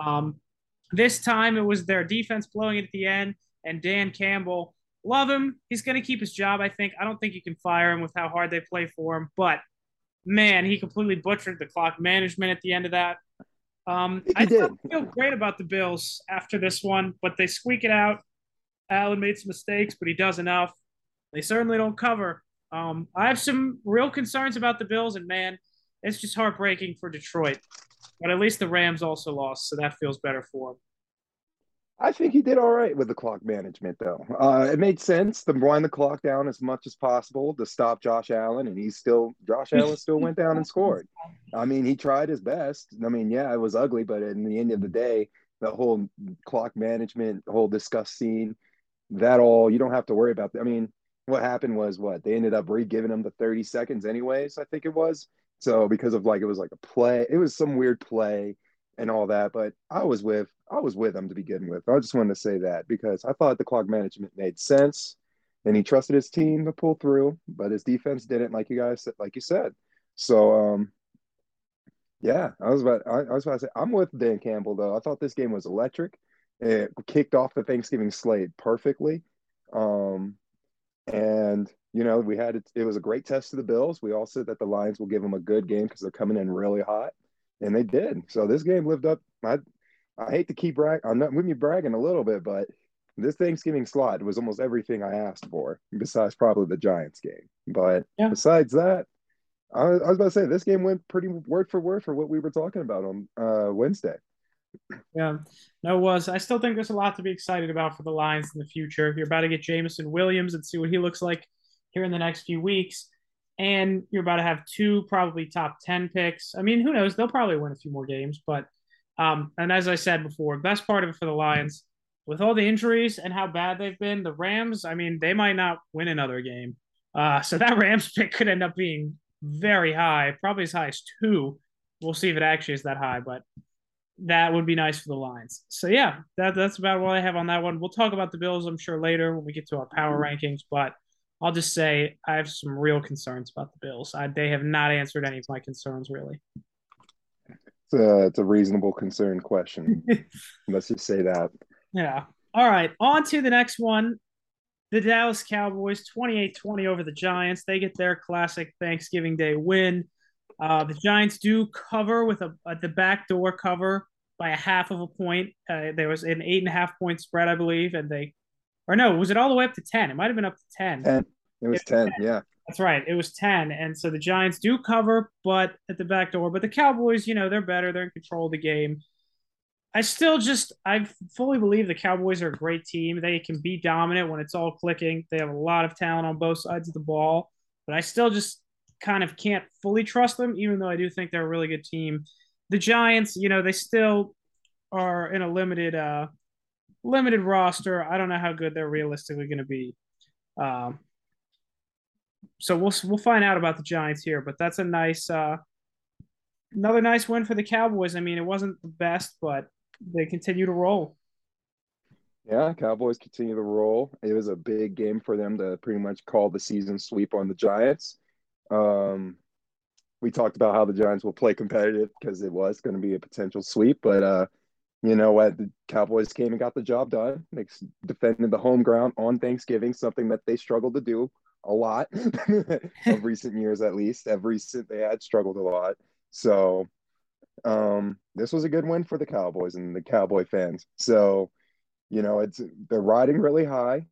Um, this time it was their defense blowing it at the end, and Dan Campbell, love him. He's going to keep his job, I think. I don't think you can fire him with how hard they play for him, but man, he completely butchered the clock management at the end of that. Um, I did. feel great about the Bills after this one, but they squeak it out. Allen made some mistakes, but he does enough. They certainly don't cover. Um, I have some real concerns about the Bills, and man, it's just heartbreaking for Detroit. But at least the Rams also lost, so that feels better for him. I think he did all right with the clock management, though. Uh, it made sense to wind the clock down as much as possible to stop Josh Allen, and he still Josh Allen still went down and scored. I mean, he tried his best. I mean, yeah, it was ugly, but in the end of the day, the whole clock management, the whole discuss scene, that all you don't have to worry about. I mean, what happened was what they ended up re-giving him the 30 seconds anyways, I think it was. So because of like it was like a play, it was some weird play and all that. But I was with I was with him to begin with. I just wanted to say that because I thought the clock management made sense, and he trusted his team to pull through, but his defense didn't, like you guys said, like you said. So um, yeah, I was about I, I was about to say I'm with Dan Campbell though. I thought this game was electric. it kicked off the Thanksgiving slate perfectly. Um, and you know, we had it, it was a great test to the Bills. We all said that the Lions will give them a good game because they're coming in really hot, and they did. So this game lived up. I I hate to keep brag. I'm not with me bragging a little bit, but this Thanksgiving slot was almost everything I asked for, besides probably the Giants game. But yeah. besides that, I, I, was about to say this game went pretty word for word for what we were talking about on uh, Wednesday. Yeah, no, was. I still think there's a lot to be excited about for the Lions in the future. You're about to get Jameson Williams and see what he looks like here in the next few weeks. And you're about to have two probably top 10 picks. I mean, who knows? They'll probably win a few more games. But, um, and as I said before, best part of it for the Lions, with all the injuries and how bad they've been, the Rams, I mean, they might not win another game. Uh, so <laughs> that Rams pick could end up being very high, probably as high as two. We'll see if it actually is that high, but that would be nice for the Lions. So yeah, that that's about what I have on that one. We'll talk about the Bills, I'm sure, later when we get to our power mm-hmm. rankings. But I'll just say I have some real concerns about the Bills. I, they have not answered any of my concerns really. It's a, it's a reasonable concern question. <laughs> Let's just say that. Yeah. All right. On to the next one. The Dallas Cowboys 28 20 over the Giants. They get their classic Thanksgiving Day win. Uh, the Giants do cover with a, a, the back door cover by a half of a point. Uh, there was an eight and a half point spread, I believe, and they, or no, was it all the way up to ten? It might have been up to ten. Ten. It was, it was 10, 10, Yeah. That's right. It was ten, and so the Giants do cover, but at the back door. But the Cowboys, you know, they're better. They're in control of the game. I still just I fully believe the Cowboys are a great team. They can be dominant when it's all clicking. They have a lot of talent on both sides of the ball, but I still just kind of can't fully trust them, even though I do think they're a really good team. The Giants, you know, they still are in a limited uh limited roster. I don't know how good they're realistically going to be. Um, so we'll we'll find out about the Giants here, but that's a nice uh another nice win for the Cowboys. I mean, it wasn't the best, but they continue to roll. Yeah, Cowboys continue to roll. It was a big game for them to pretty much call the season sweep on the Giants. Um, we talked about how the Giants will play competitive because it was going to be a potential sweep, but uh, you know what? The Cowboys came and got the job done. They defended the home ground on Thanksgiving, something that they struggled to do a lot <laughs> of recent years, at least. Every recent they had struggled a lot. So um, this was a good win for the Cowboys and the Cowboy fans. So, you know, it's they're riding really high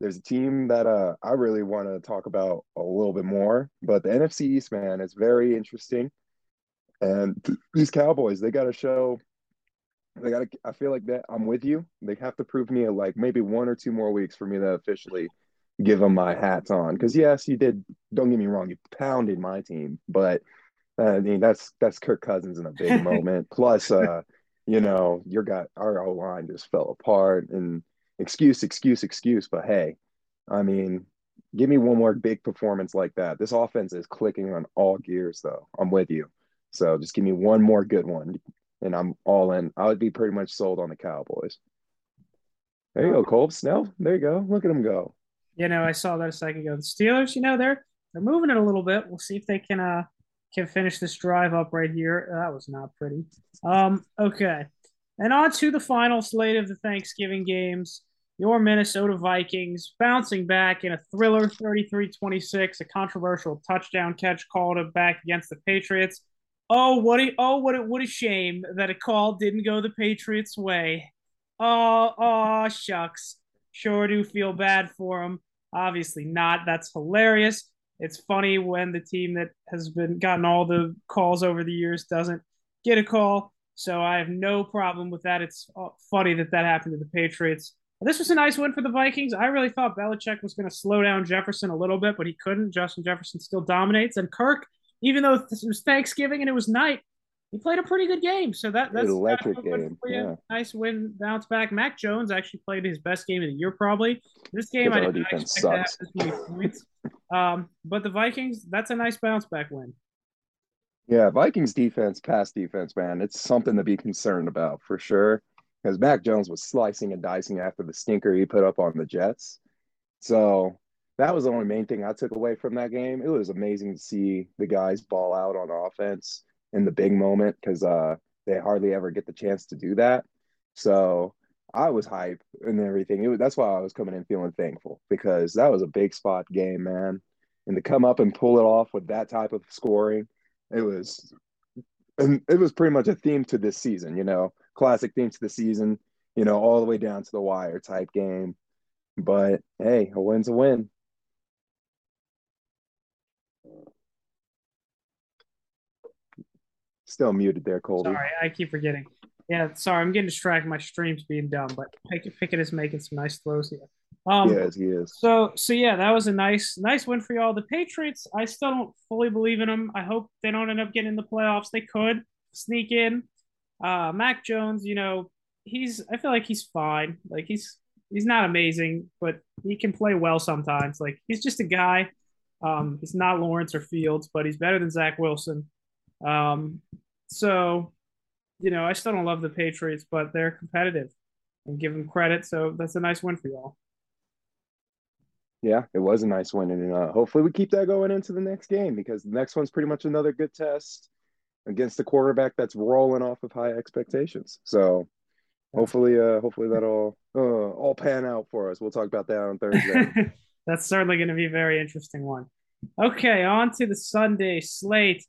there's a team that uh, I really want to talk about a little bit more, but the NFC East, man, is very interesting. And these Cowboys, they got to show, they got to, I feel like that I'm with you. They have to prove me like maybe one or two more weeks for me to officially give them my hats on. Because, yes, you did, don't get me wrong, you pounded my team, but uh, I mean, that's, that's Kirk Cousins in a big <laughs> moment. Plus, uh, you know, your got our O line just fell apart. And, excuse, excuse, excuse. But hey, I mean, give me one more big performance like that. This offense is clicking on all gears, though. I'm with you. So just give me one more good one, and I'm all in. I would be pretty much sold on the Cowboys. There you go, Cole Snell. There you go. Look at them go. You know, I saw that a second ago. The Steelers, you know, they're they're moving it a little bit. We'll see if they can uh can finish this drive up right here. That was not pretty. Um, okay. And on to the final slate of the Thanksgiving games your Minnesota Vikings bouncing back in a thriller 33-26, a controversial touchdown catch called back against the Patriots. Oh, what a oh what a what a shame that a call didn't go the Patriots' way. Oh, oh shucks. Sure do feel bad for them. Obviously not. That's hilarious. It's funny when the team that has been gotten all the calls over the years doesn't get a call. So I have no problem with that. It's uh, funny that that happened to the Patriots. This was a nice win for the Vikings. I really thought Belichick was going to slow down Jefferson a little bit, but he couldn't. Justin Jefferson still dominates, and Kirk, even though this was Thanksgiving and it was night, he played a pretty good game. So that that's electric game. Yeah. Nice win, bounce back. Mac Jones actually played his best game of the year, probably. This game, I didn't expect sucks. to have many points. Um, but the Vikings, that's a nice bounce back win. Yeah, Vikings defense, pass defense, man, it's something to be concerned about for sure because Mac Jones was slicing and dicing after the stinker he put up on the Jets. So that was the only main thing I took away from that game. It was amazing to see the guys ball out on offense in the big moment because uh, they hardly ever get the chance to do that. So I was hype and everything. It was, that's why I was coming in feeling thankful because that was a big spot game, man. And to come up and pull it off with that type of scoring, it was, and it was pretty much a theme to this season. You know, classic theme to the season. You know, all the way down to the wire type game. But hey, a win's a win. Still muted there, Colby. Sorry, I keep forgetting. Yeah, sorry, I'm getting distracted. My stream's being dumb, but Pickett is making some nice throws here. Um, he is, he is. So, so yeah, that was a nice, nice win for y'all. The Patriots, I still don't fully believe in them. I hope they don't end up getting in the playoffs. They could sneak in. Uh, Mac Jones, you know, he's. I feel like he's fine. Like he's, he's not amazing, but he can play well sometimes. Like he's just a guy. Um, he's not Lawrence or Fields, but he's better than Zach Wilson. Um, so you know, I still don't love the Patriots, but they're competitive and give them credit. So that's a nice win for y'all. Yeah, it was a nice win, and uh, hopefully we keep that going into the next game because the next one's pretty much another good test against the quarterback that's rolling off of high expectations. So hopefully, uh, hopefully that'll uh, all pan out for us. We'll talk about that on Thursday. <laughs> that's certainly going to be a very interesting one. Okay, on to the Sunday slate.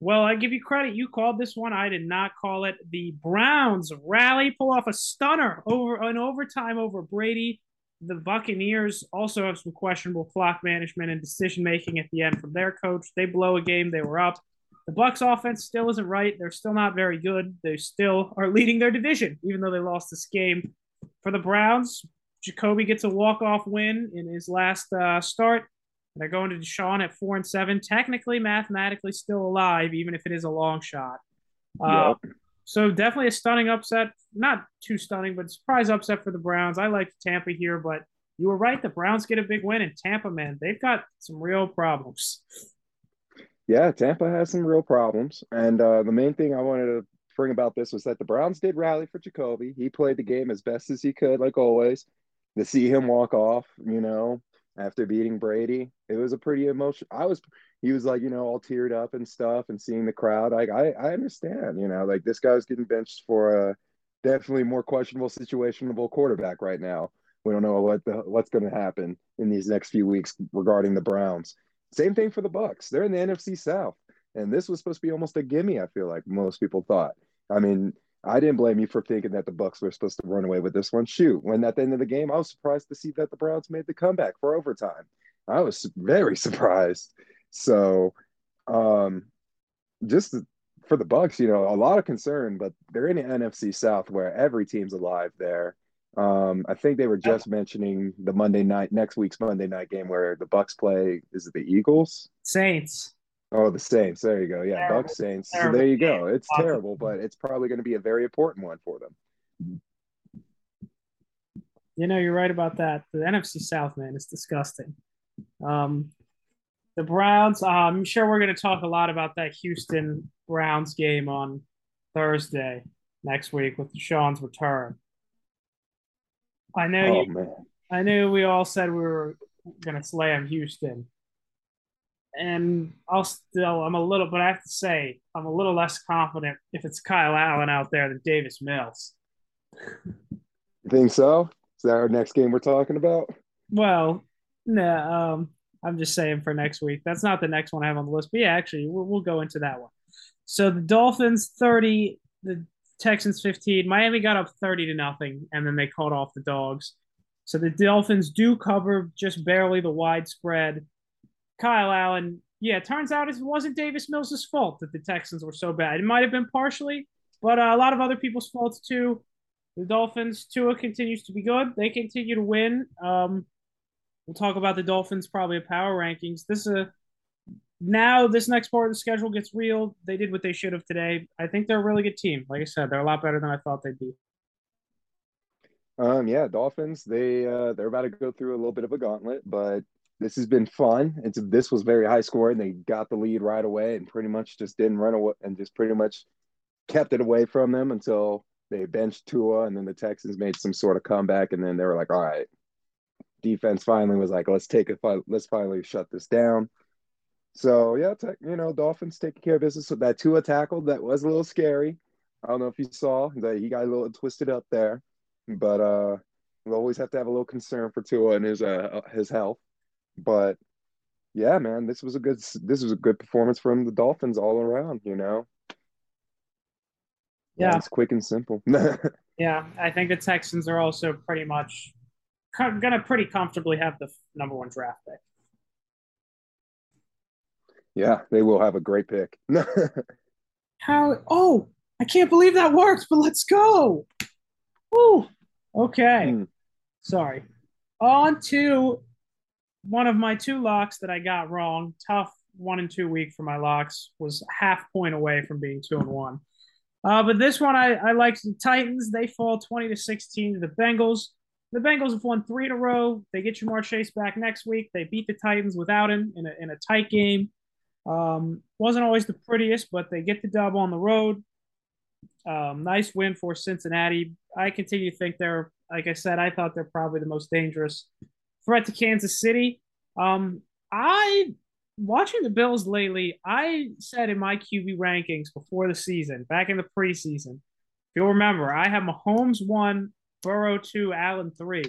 Well, I give you credit. You called this one. I did not call it. The Browns rally, pull off a stunner over an overtime over Brady. The Buccaneers also have some questionable clock management and decision making at the end from their coach. They blow a game. They were up. The Bucks offense still isn't right. They're still not very good. They still are leading their division, even though they lost this game. For the Browns, Jacoby gets a walk off win in his last uh, start. They're going to Deshaun at four and seven, technically, mathematically still alive, even if it is a long shot. Uh. So definitely a stunning upset. Not too stunning, but surprise upset for the Browns. I like Tampa here, but you were right. The Browns get a big win, and Tampa, man, they've got some real problems. Yeah, Tampa has some real problems, and uh, the main thing I wanted to bring about this was that the Browns did rally for Jacoby. He played the game as best as he could, like always. To see him walk off, you know, after beating Brady. It was a pretty emotional. I was, he was like, you know, all teared up and stuff, and seeing the crowd. Like, I, I understand, you know, like this guy's getting benched for a definitely more questionable situationable quarterback right now. We don't know what the what's going to happen in these next few weeks regarding the Browns. Same thing for the Bucks. They're in the NFC South, and this was supposed to be almost a gimme. I feel like most people thought. I mean, I didn't blame you for thinking that the Bucks were supposed to run away with this one. Shoot, when at the end of the game, I was surprised to see that the Browns made the comeback for overtime. I was very <laughs> surprised. So, um, just for the Bucks, you know, a lot of concern, but they're in the NFC South where every team's alive there. Um, I think they were just mentioning the Monday night, next week's Monday night game where the Bucks play. Is it the Eagles? Saints. Oh, the Saints. There you go. Yeah, terrible. Bucks Saints. So there you go. It's terrible, but it's probably going to be a very important one for them. You know, you're right about that. The NFC South, man, is disgusting. Um, the Browns. Uh, I'm sure we're going to talk a lot about that Houston Browns game on Thursday next week with Sean's return. I know. Oh, you, man. I knew we all said we were going to slam Houston and I'll still I'm a little, but I have to say I'm a little less confident if it's Kyle Allen out there than Davis Mills. You think so? Is that our next game we're talking about? Well, no, nah, um, I'm just saying for next week. That's not the next one I have on the list, but yeah, actually, we'll, we'll go into that one. So the Dolphins 30, the Texans 15. Miami got up 30 to nothing, and then they called off the dogs. So the Dolphins do cover just barely the widespread. Kyle Allen, yeah, turns out it wasn't Davis Mills' fault that the Texans were so bad. It might have been partially, but uh, a lot of other people's faults too. The Dolphins, Tua continues to be good. They continue to win. Um, we'll talk about the Dolphins probably at power rankings. This is a now this next part of the schedule gets real. They did what they should have today. I think they're a really good team. Like I said, they're a lot better than I thought they'd be. Um, yeah, Dolphins. They uh, they're about to go through a little bit of a gauntlet, but this has been fun. It's this was very high scoring. They got the lead right away and pretty much just didn't run away and just pretty much kept it away from them until they benched Tua and then the Texans made some sort of comeback and then they were like, all right, defense finally was like, let's take it, let's finally shut this down. So yeah, you know, Dolphins taking care of business with that Tua tackle that was a little scary. I don't know if you saw that he got a little twisted up there. but uh, we'll always have to have a little concern for Tua and his uh his health. But yeah, man, this was a good this was a good performance from the Dolphins all around. You know. Yeah, it's quick and simple. <laughs> yeah, I think the Texans are also pretty much gonna pretty comfortably have the number one draft pick. Yeah, they will have a great pick. <laughs> How? Oh, I can't believe that worked, but let's go. Woo. Okay. Hmm. Sorry. On to one of my two locks that I got wrong. Tough one and two week for my locks. Was half point away from being two and one. Uh, but this one I, I like the Titans. They fall 20 to 16 to the Bengals. The Bengals have won three in a row. They get Ja'Marr Chase back next week. They beat the Titans without him in a, in a tight game. Um, wasn't always the prettiest, but they get the dub on the road. Um, nice win for Cincinnati. I continue to think they're, like I said, I thought they're probably the most dangerous threat to Kansas City. Um, I watching the Bills lately. I said in my QB rankings before the season, back in the preseason, if you'll remember, I have Mahomes one, Burrow two, Allen three.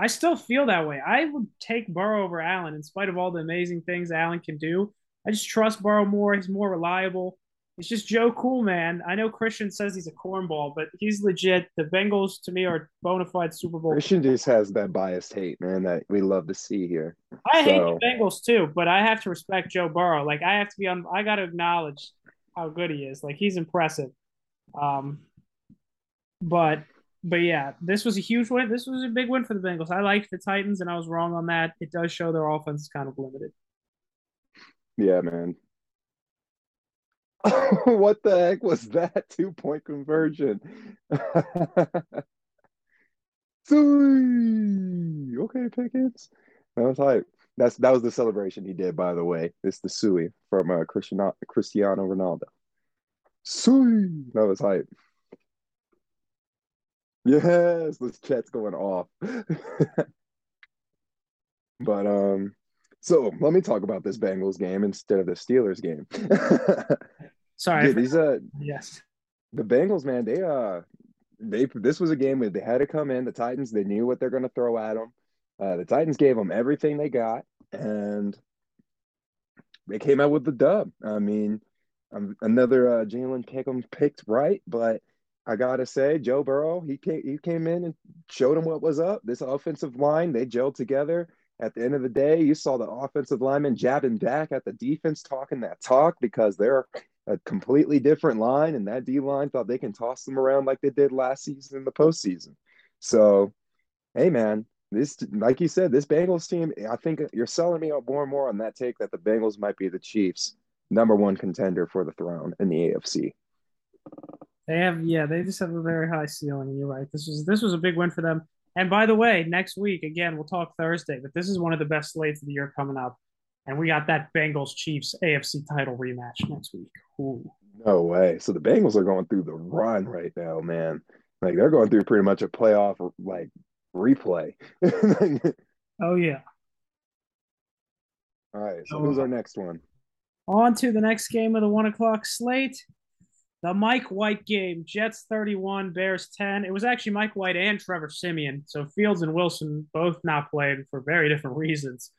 I still feel that way. I would take Burrow over Allen in spite of all the amazing things Allen can do. I just trust Burrow more. He's more reliable. It's just Joe Cool, man. I know Christian says he's a cornball, but he's legit. The Bengals, to me, are bona fide Super Bowl. Christian just has that biased hate, man, that we love to see here. I so. hate the Bengals too, but I have to respect Joe Burrow. Like I have to be on. I got to acknowledge how good he is. Like he's impressive. Um, but but yeah, this was a huge win. This was a big win for the Bengals. I liked the Titans, and I was wrong on that. It does show their offense is kind of limited. Yeah, man. <laughs> what the heck was that <laughs> two point conversion? <laughs> Okay, Pickens. That was hype. That's that was the celebration he did, by the way. It's the Sui from uh, Cristiano Cristiano Ronaldo. Sui. That was hype. Yes, this chat's going off. but um, so let me talk about this Bengals game instead of the Steelers game. <laughs> Sorry, these uh yes, the Bengals, man, they uh they this was a game where they had to come in. The Titans, they knew what they're going to throw at them. Uh, the Titans gave them everything they got, and they came out with the dub. I mean, um, another uh, Jalen Pick'em picked right, but I gotta say, Joe Burrow, he came he came in and showed them what was up. This offensive line, they gelled together at the end of the day, you saw the offensive lineman jabbing back at the defense, talking that talk because they're a completely different line, and that D line thought they can toss them around like they did last season in the postseason. So, hey, man, this, like you said, this Bengals team, I think you're selling me more and more on that take that the Bengals might be the Chiefs' number one contender for the throne in the AFC. They have, yeah, they just have a very high ceiling. You're right. This was this was a big win for them. And by the way, next week, again, we'll talk Thursday, but this is one of the best slates of the year coming up. And we got that Bengals Chiefs AFC title rematch next week. Ooh. No way. So the Bengals are going through the run right now, man. Like they're going through pretty much a playoff like replay. <laughs> oh yeah. All right. So, so who's our next one? On to the next game of the one o'clock slate the Mike White game, Jets 31, Bears 10. It was actually Mike White and Trevor Siemian. So Fields and Wilson both not played for very different <laughs> reasons.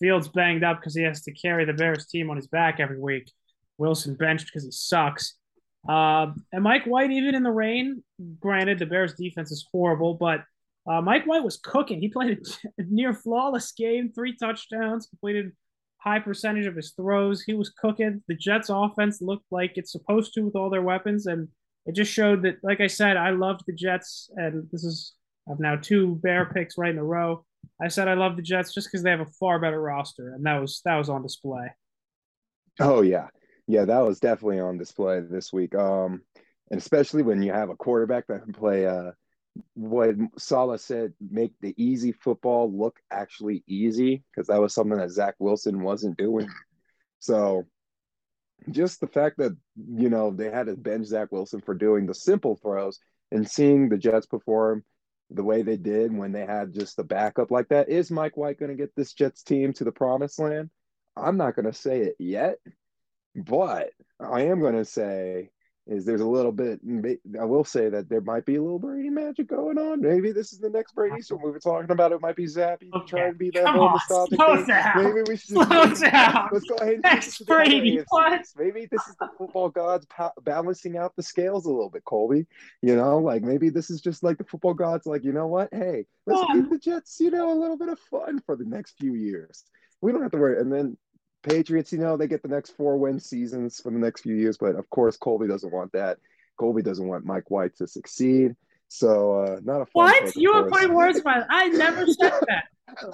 Fields banged up because he has to carry the Bears team on his back every week. Wilson benched because he sucks. Uh, and Mike White, even in the rain, granted, the Bears defense is horrible, but uh, Mike White was cooking. He played a <laughs> near flawless game, three touchdowns, completed high percentage of his throws. He was cooking. The Jets offense looked like it's supposed to with all their weapons. And it just showed that, like I said, I loved the Jets. And this is, I've now two bear picks right in a row. I said I love the Jets just because they have a far better roster. And that was, that was on display. Oh, yeah. Yeah, that was definitely on display this week. Um, and especially when you have a quarterback that can play uh, what Saleh said, make the easy football look actually easy, because that was something that Zach Wilson wasn't doing. So just the fact that, you know, they had to bench Zach Wilson for doing the simple throws and seeing the Jets perform the way they did when they had just the backup like that. Is Mike White going to get this Jets team to the promised land? I'm not going to say it yet, but I am going to say is there's a little bit. I will say that there might be a little Brady magic going on. Maybe this is the next Brady. So we were talking about it might be Zappe Okay. trying to be that Come on, nostalgic slow down. Maybe we should Slow just, down. let's go ahead and Next switch to the other Brady, what? Maybe this is the football gods pa- balancing out the scales a little bit, Colby. You know, like maybe this is just like the football gods, like you know what? Hey, let's give the Jets, you know, a little bit of fun for the next few years. We don't have to worry. And then Patriots, you know, they get the next four win seasons for the next few years. But of course, Colby doesn't want that. Colby doesn't want Mike White to succeed. So uh not a What? You were putting words my I never said <laughs> that.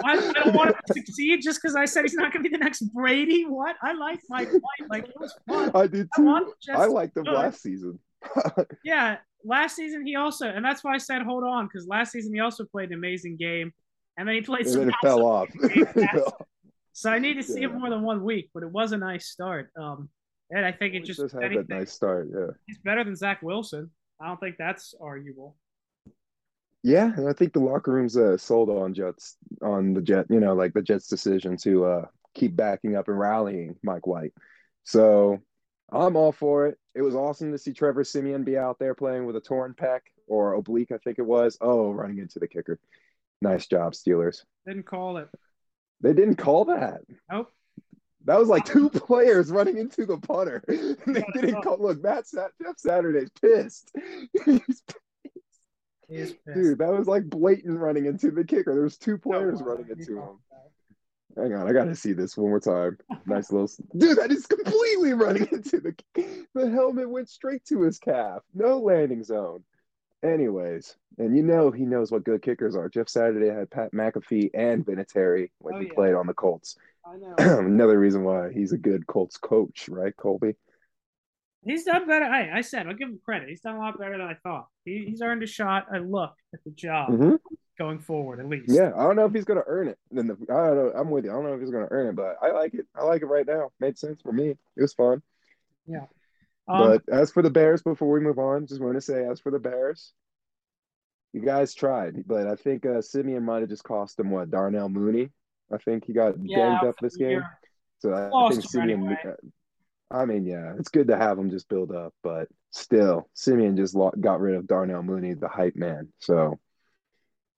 I, I don't want him to succeed just because I said he's not going to be the next Brady. What? I like Mike White. Like it was fun. I did I too. want the Jets I to liked good. last season. <laughs> Yeah, last season he also, and that's why I said hold on because last season he also played an amazing game, and then he played and some. then it <laughs> fell off. So I need to see Yeah. him more than one week, but it was a nice start. Um, and I think it It just just had anything, that nice start, yeah. he's better than Zach Wilson. I don't think that's arguable. Yeah, and I think the locker room's uh, sold on Jets on the Jet, you know, like the Jets' decision to uh, keep backing up and rallying Mike White. So I'm all for it. It was awesome to see Trevor Siemian be out there playing with a torn pec or oblique, I think it was. Oh, running into the kicker. Nice job, Steelers. Didn't call it. They didn't call that. Nope. That was like two <laughs> players running into the punter. <laughs> they didn't call. Look, Matt Sat- Jeff Saturday's pissed. <laughs> He's He is pissed. Dude, that was like blatant running into the kicker. There was two players uh, running into him. that. Hang on, I gotta see this one more time. Nice little dude. That is completely running into the the helmet went straight to his calf. No landing zone. Anyways, and you know he knows what good kickers are. Jeff Saturday had Pat McAfee and Vinatieri when Oh, he yeah. played on the Colts. I know. <clears throat> Another reason why he's a good Colts coach, right, Colby? He's done better. I, I said, I'll give him credit. He's done a lot better than I thought. He, he's earned a shot, a look at the job Mhm. going forward, at least. Yeah, I don't know if he's gonna earn it. Then the, I don't know. I'm with you. I don't know if he's gonna earn it, but I like it. I like it right now. Made sense for me. It was fun. Um, but as for the Bears, before we move on, just want to say, as for the Bears, you guys tried, but I think uh, Siemian might have just cost them what Darnell Mooney. I think he got yeah, banged up this game, year. so I think Siemian. anyway. I mean, yeah, it's good to have him just build up, but still, Siemian just got rid of Darnell Mooney, the hype man. So,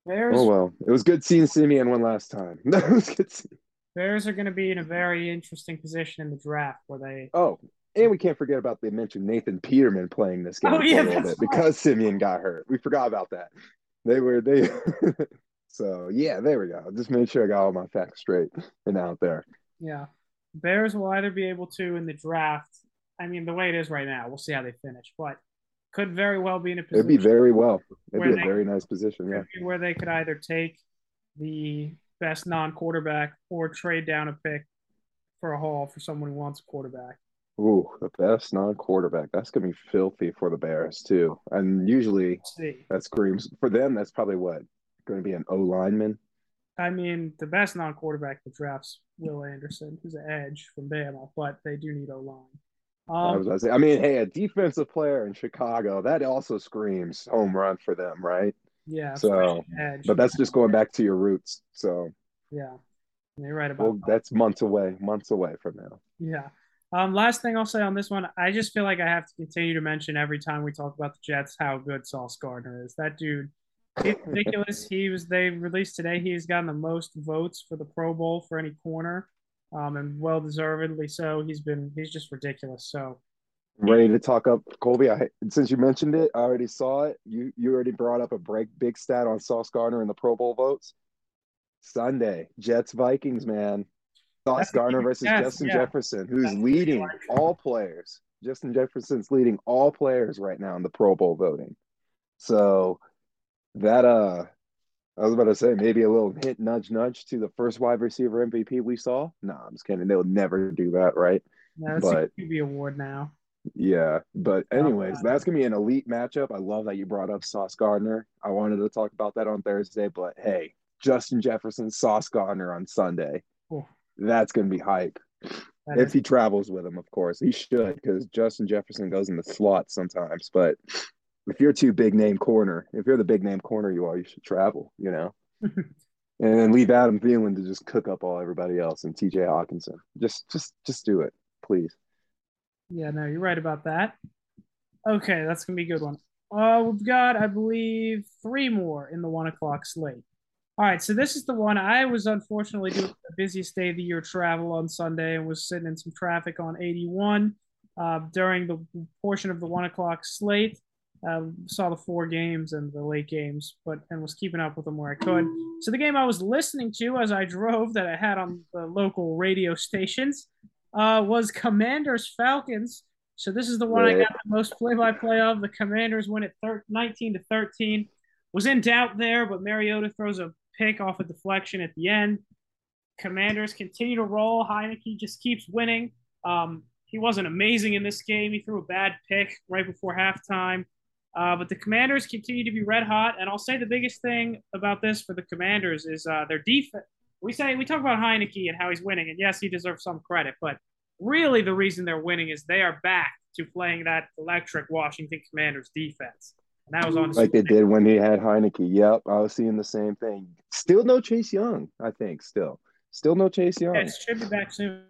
Bears, oh well, it was good seeing Siemian one last time. <laughs> it was good. Seeing- Bears are going to be in a very interesting position in the draft where they. Oh, and we can't forget about they mentioned Nathan Peterman playing this game Oh, yeah, a little bit because Siemian got hurt. We forgot about that. They were they. <laughs> so yeah, there we go. Just made sure I got all my facts straight and out there. Yeah. Bears will either be able to in the draft. I mean, the way it is right now, we'll see how they finish, but could very well be in a position. It'd be very well. It'd be a they- very nice position. Yeah. where they could either take the best non-quarterback or trade down a pick for a haul for someone who wants a quarterback. Ooh, the best non-quarterback. That's gonna be filthy for the Bears too. And usually that screams for them. That's probably what going to be an O lineman. I mean, the best non-quarterback that drafts Will Anderson, who's an edge from Bama, but they do need O line. I Um, was gonna say. I mean, hey, a defensive player in Chicago that also screams home run for them, right? yeah, So, edge. But that's just going back to your roots. So yeah, you're right about well, that. that's months away, months away from now. Yeah. Um, last thing I'll say on this one, I just feel like I have to continue to mention every time we talk about the Jets how good Sauce Gardner is. That dude, he's <laughs> ridiculous. he was they released today. He's gotten the most votes for the Pro Bowl for any corner, um, and well deservedly so. He's been he's just ridiculous. So Ready to talk up Colby? I since you mentioned it, I already saw it. You you already brought up a break big stat on Sauce Gardner and the Pro Bowl votes. Sunday, Jets Vikings, man. Sauce Gardner versus yes, Justin yeah. Jefferson, who's That's leading like- all players. Justin Jefferson's leading all players right now in the Pro Bowl voting. So that uh I was about to say maybe a little hint nudge nudge to the first wide receiver MVP we saw. No, I'm just kidding. They would never do that, right? yeah, that's But- a QB award now. Yeah, but anyways, bad. that's gonna be an elite matchup. I love that you brought up Sauce Gardner. I wanted to talk about that on Thursday, but hey, Justin Jefferson, Sauce Gardner on Sunday. Ooh. That's gonna be hype. That If is- he travels with him, of course. He should, because Justin Jefferson goes in the slot sometimes. But if you're too big name corner, if you're the big name corner you are, you should travel, you know? <laughs> and then leave Adam Thielen to just cook up all everybody else and TJ Hockenson. Just just just do it, please. yeah, no, you're right about that. Okay, that's gonna be a good one. Uh, we've got, I believe, three more in the one o'clock slate. All right, so this is the one I was unfortunately doing the busiest day of the year travel on Sunday and was sitting in some traffic on 81 uh, during the portion of the one o'clock slate. Uh, saw the four games and the late games, but and was keeping up with them where I could. So the game I was listening to as I drove that I had on the local radio stations uh, was Commanders Falcons. So this is the one I got the most play-by-play of. The Commanders win at thir- 19 to 13. Was in doubt there, but Mariota throws a pick off a deflection at the end. Commanders continue to roll. Heinicke just keeps winning. Um, he wasn't amazing in this game. He threw a bad pick right before halftime. Uh, but the Commanders continue to be red hot. And I'll say the biggest thing about this for the Commanders is uh, their defense. We say we talk about Heinicke and how he's winning, and yes, he deserves some credit. But really, the reason they're winning is they are back to playing that electric Washington Commanders defense. And that was on like they did when he had Heinicke. Yep, I was seeing the same thing. Still no Chase Young, I think. Still, still no Chase Young. Yeah, should be back soon.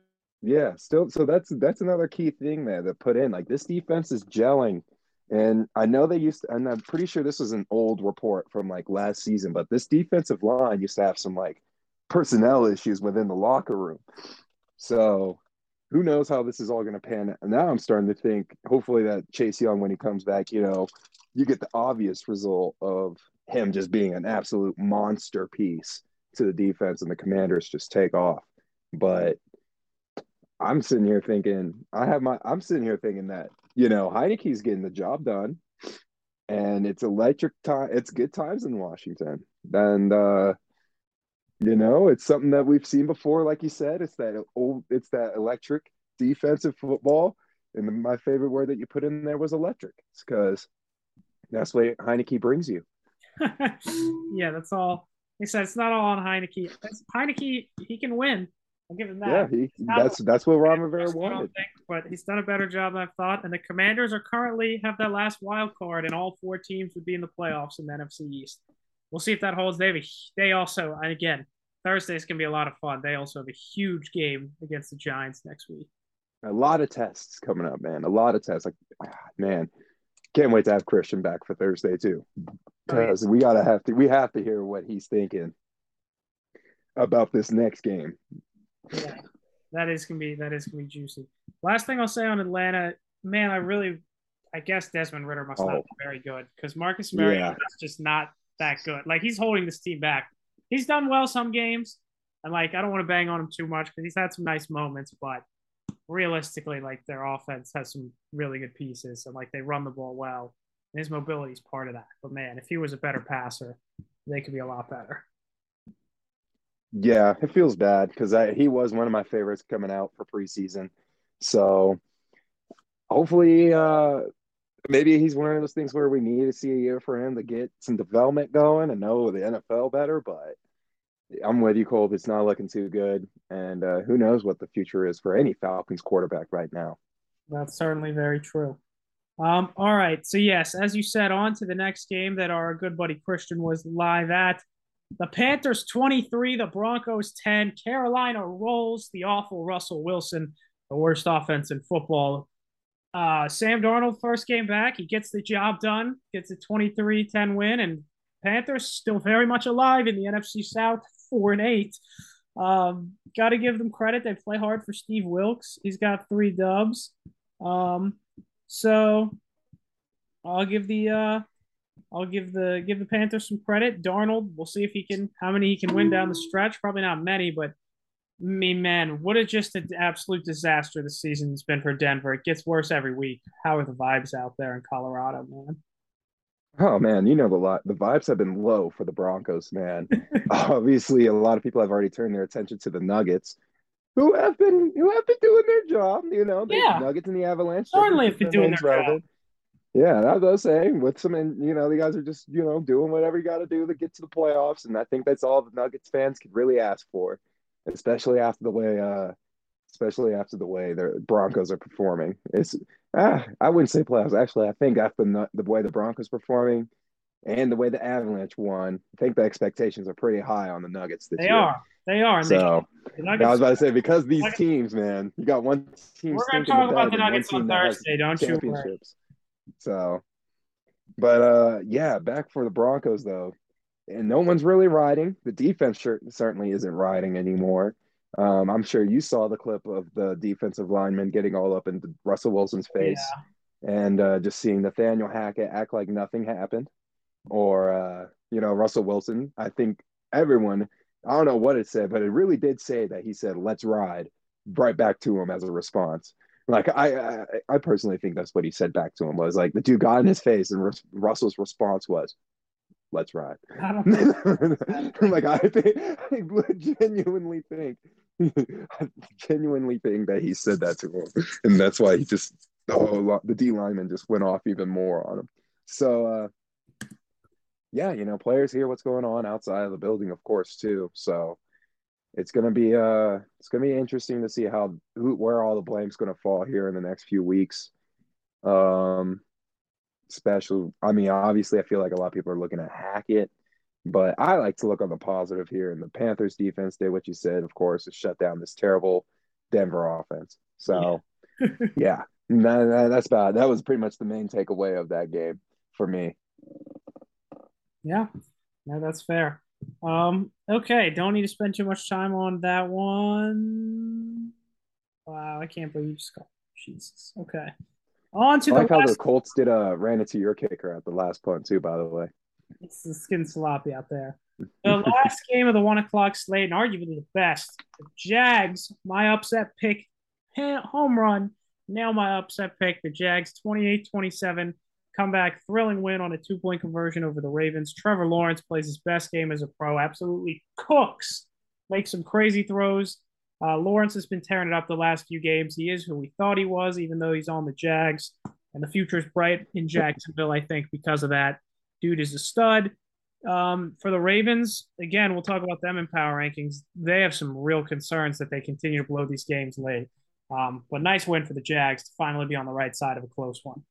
Yeah, still. So that's that's another key thing there to put in. Like this defense is gelling, and I know they used, to, and I'm pretty sure this was an old report from like last season, but this defensive line used to have some like personnel issues within the locker room. So who knows how this is all going to pan out. Now I'm starting to think, hopefully, that Chase Young, when he comes back, you know, you get the obvious result of him just being an absolute monster piece to the defense and the commanders just take off. But I'm sitting here thinking, I have my, I'm sitting here thinking that, you know, Heinicke's getting the job done and it's electric time. It's good times in Washington. And, uh, you know, it's something that we've seen before. Like you said, it's that old, it's that electric defensive football. And my favorite word that you put in there was electric. It's because that's what Heinicke brings you. <laughs> yeah, that's all. He said it's not all on Heinicke. It's Heinicke, he can win. I'll give him that. Yeah, he, that's that's what Ron Rivera wanted. Think, but he's done a better job than I thought. And the Commanders are currently have that last wild card, and all four teams would be in the playoffs in the NFC East. We'll see if that holds. They have a, they also, and again, Thursday's gonna be a lot of fun. They also have a huge game against the Giants next week. A lot of tests coming up, man. A lot of tests. Like, ah, man, can't wait to have Christian back for Thursday too, because we gotta have to. We have to hear what he's thinking about this next game. Yeah, that is gonna be that is gonna be juicy. Last thing I'll say on Atlanta, man, I really, I guess Desmond Ridder must oh. not be very good because Marcus Mariota yeah. is just not that good. Like he's holding this team back. He's done well some games, and like I don't want to bang on him too much because he's had some nice moments, but realistically, like their offense has some really good pieces and like they run the ball well. And his mobility is part of that. But man, if he was a better passer, they could be a lot better. Yeah, it feels bad because he was one of my favorites coming out for preseason. So hopefully, uh, maybe he's one of those things where we need to see a year for him to get some development going and know the NFL better. But I'm with you, Cole. It's not looking too good, and uh, who knows what the future is for any Falcons quarterback right now. That's certainly very true. Um, all right, so yes, as you said, on to the next game that our good buddy Christian was live at. The Panthers 23, the Broncos 10. Carolina rolls the awful Russell Wilson, the worst offense in football. Uh, Sam Darnold, first game back, he gets the job done, gets a 23 10 win, and Panthers still very much alive in the NFC South, four and eight. Um, got to give them credit. They play hard for Steve Wilks. He's got three dubs. Um, so I'll give the uh, I'll give the give the Panthers some credit. Darnold, we'll see if he can how many he can win down the stretch. Probably not many, but me man, what a just an absolute disaster the season's been for Denver. It gets worse every week. How are the vibes out there in Colorado, man? Oh man, you know the lot. The vibes have been low for the Broncos, man. <laughs> Obviously, a lot of people have already turned their attention to the Nuggets, who have been who have been doing their job. You know, the yeah. Nuggets and the Avalanche certainly have been doing their relevant. job. Yeah, that's I was saying. With some, and you know, the guys are just you know doing whatever you got to do to get to the playoffs, and I think that's all the Nuggets fans could really ask for, especially after the way, uh especially after the way the Broncos are performing. It's ah, I wouldn't say playoffs. Actually, I think after the, the way the Broncos performing and the way the Avalanche won, I think the expectations are pretty high on the Nuggets this they year. are. They are. So the Nuggets, I was about to say because these Nuggets, teams, man, you got one team. We're going to talk about the Nuggets on Thursday, don't you? So, but uh, yeah, back for the Broncos though, and no one's really riding. The defense certainly isn't riding anymore. Um, I'm sure you saw the clip of the defensive lineman getting all up in Russell Wilson's face yeah. and uh, just seeing Nathaniel Hackett act like nothing happened. Or, uh, you know, Russell Wilson. I think everyone, I don't know what it said, but it really did say that he said, let's ride right back to him as a response. Like I, I, I personally think that's what he said back to him was like the dude got in his face, and Russell's response was, "Let's ride." I <laughs> like I think, I genuinely think, <laughs> I genuinely think that he said that to him, and that's why he just the whole the D lineman just went off even more on him. So, uh, yeah, you know, players hear what's going on outside of the building, of course, too. So it's gonna be uh it's gonna be interesting to see how who where all the blame's gonna fall here in the next few weeks. Um special I mean obviously I feel like a lot of people are looking at Hackett, but I like to look on the positive here and the Panthers defense did what you said, of course, is shut down this terrible Denver offense. So yeah, <laughs> yeah that, that's bad. That was pretty much the main takeaway of that game for me. Yeah, no, that's fair. Um, okay, don't need to spend too much time on that one. Wow, I can't believe you just got Jesus. Okay. On to I the like last... how the Colts did uh ran into your kicker at the last punt too, by the way. It's the skin sloppy out there. <laughs> The last game of the one o'clock slate, and arguably the best. The Jags, my upset pick, home run. Now my upset pick. The Jags 28-27 comeback, thrilling win on a two point conversion over the Ravens. Trevor Lawrence plays his best game as a pro, absolutely cooks, makes some crazy throws. Uh, Lawrence has been tearing it up the last few games. He is who we thought he was, even though he's on the Jags. And the future is bright in Jacksonville, I think, because of that. Dude is a stud. Um, for the Ravens, again, we'll talk about them in power rankings. They have some real concerns that they continue to blow these games late. Um, but nice win for the Jags to finally be on the right side of a close one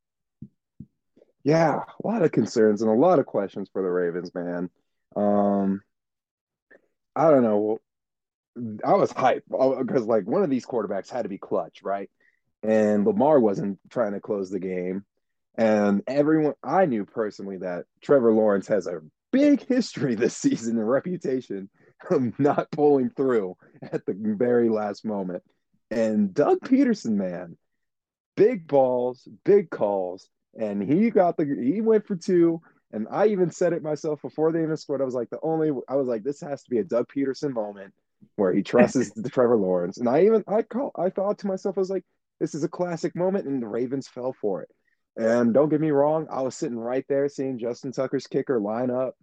yeah, a lot of concerns and a lot of questions for the Ravens, man. Um, I don't know. I was hyped uh, because like one of these quarterbacks had to be clutch, right? And Lamar wasn't trying to close the game. And everyone I knew personally that Trevor Lawrence has a big history this season and reputation of not pulling through at the very last moment. And Doug Pederson, man, big balls, big calls and he got the he went for two. And I even said it myself before they even scored. I was like, the only I was like, this has to be a Doug Pederson moment where he trusts the Trevor Lawrence. And I even I call I thought to myself, I was like, this is a classic moment, and the Ravens fell for it. And don't get me wrong, I was sitting right there seeing Justin Tucker's kicker line up,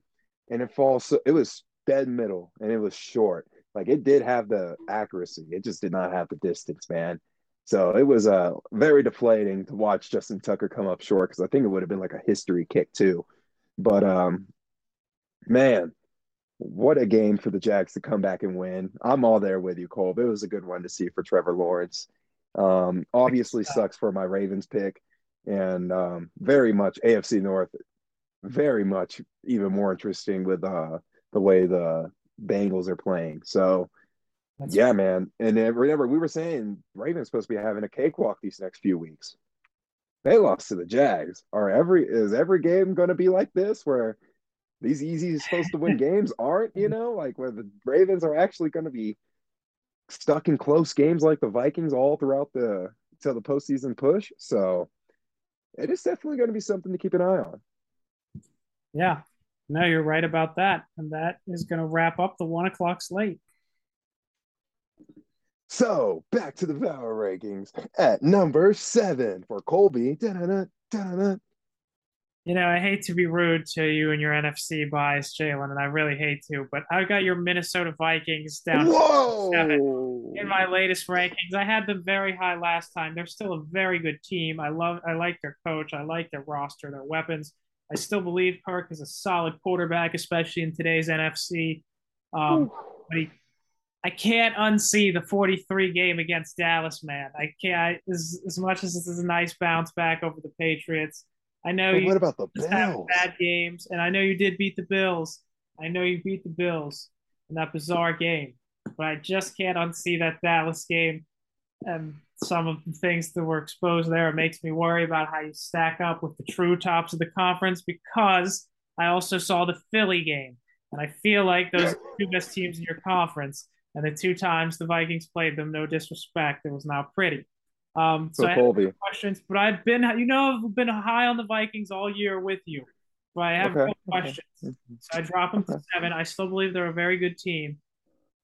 and it falls. So it was dead middle, and it was short. Like it did have the accuracy, it just did not have the distance, man. So it was uh, very deflating to watch Justin Tucker come up short because I think it would have been like a history kick too. But um, man, what a game for the Jags to come back and win. I'm all there with you, Cole. It was a good one to see for Trevor Lawrence. Um, obviously sucks for my Ravens pick, and um, very much AFC North, very much even more interesting with uh, the way the Bengals are playing. So that's yeah, man. And remember, we were saying Ravens supposed to be having a cakewalk these next few weeks. They lost to the Jags. Are every is every game going to be like this, where these easy supposed to win <laughs> games aren't? You know, like where the Ravens are actually going to be stuck in close games like the Vikings all throughout the till the postseason push. So it is definitely going to be something to keep an eye on. Yeah, no, you're right about that, and that is going to wrap up the one o'clock slate. So back to the power rankings at number seven for Colby. Da-da-da, da-da-da. You know, I hate to be rude to you and your NFC bias, Jalen, and I really hate to, but I've got your Minnesota Vikings down in my latest rankings. I had them very high last time. They're still a very good team. I love, I like their coach. I like their roster, their weapons. I still believe Kirk is a solid quarterback, especially in today's NFC. Um, but he I can't unsee the 43 game against Dallas, man. I can't. As, as much as this is a nice bounce back over the Patriots, I know but you. What about the Bills? Bad games, and I know you did beat the Bills. I know you beat the Bills in that bizarre game, but I just can't unsee that Dallas game. and some of the things that were exposed there, it makes me worry about how you stack up with the true tops of the conference because I also saw the Philly game. And I feel like those are the two best teams in your conference. And the two times the Vikings played them, no disrespect, it was not pretty. Um, so, so I have questions, but I've been, you know, I've been high on the Vikings all year with you. But I have okay. no questions. Okay. So I drop them to seven. I still believe they're a very good team,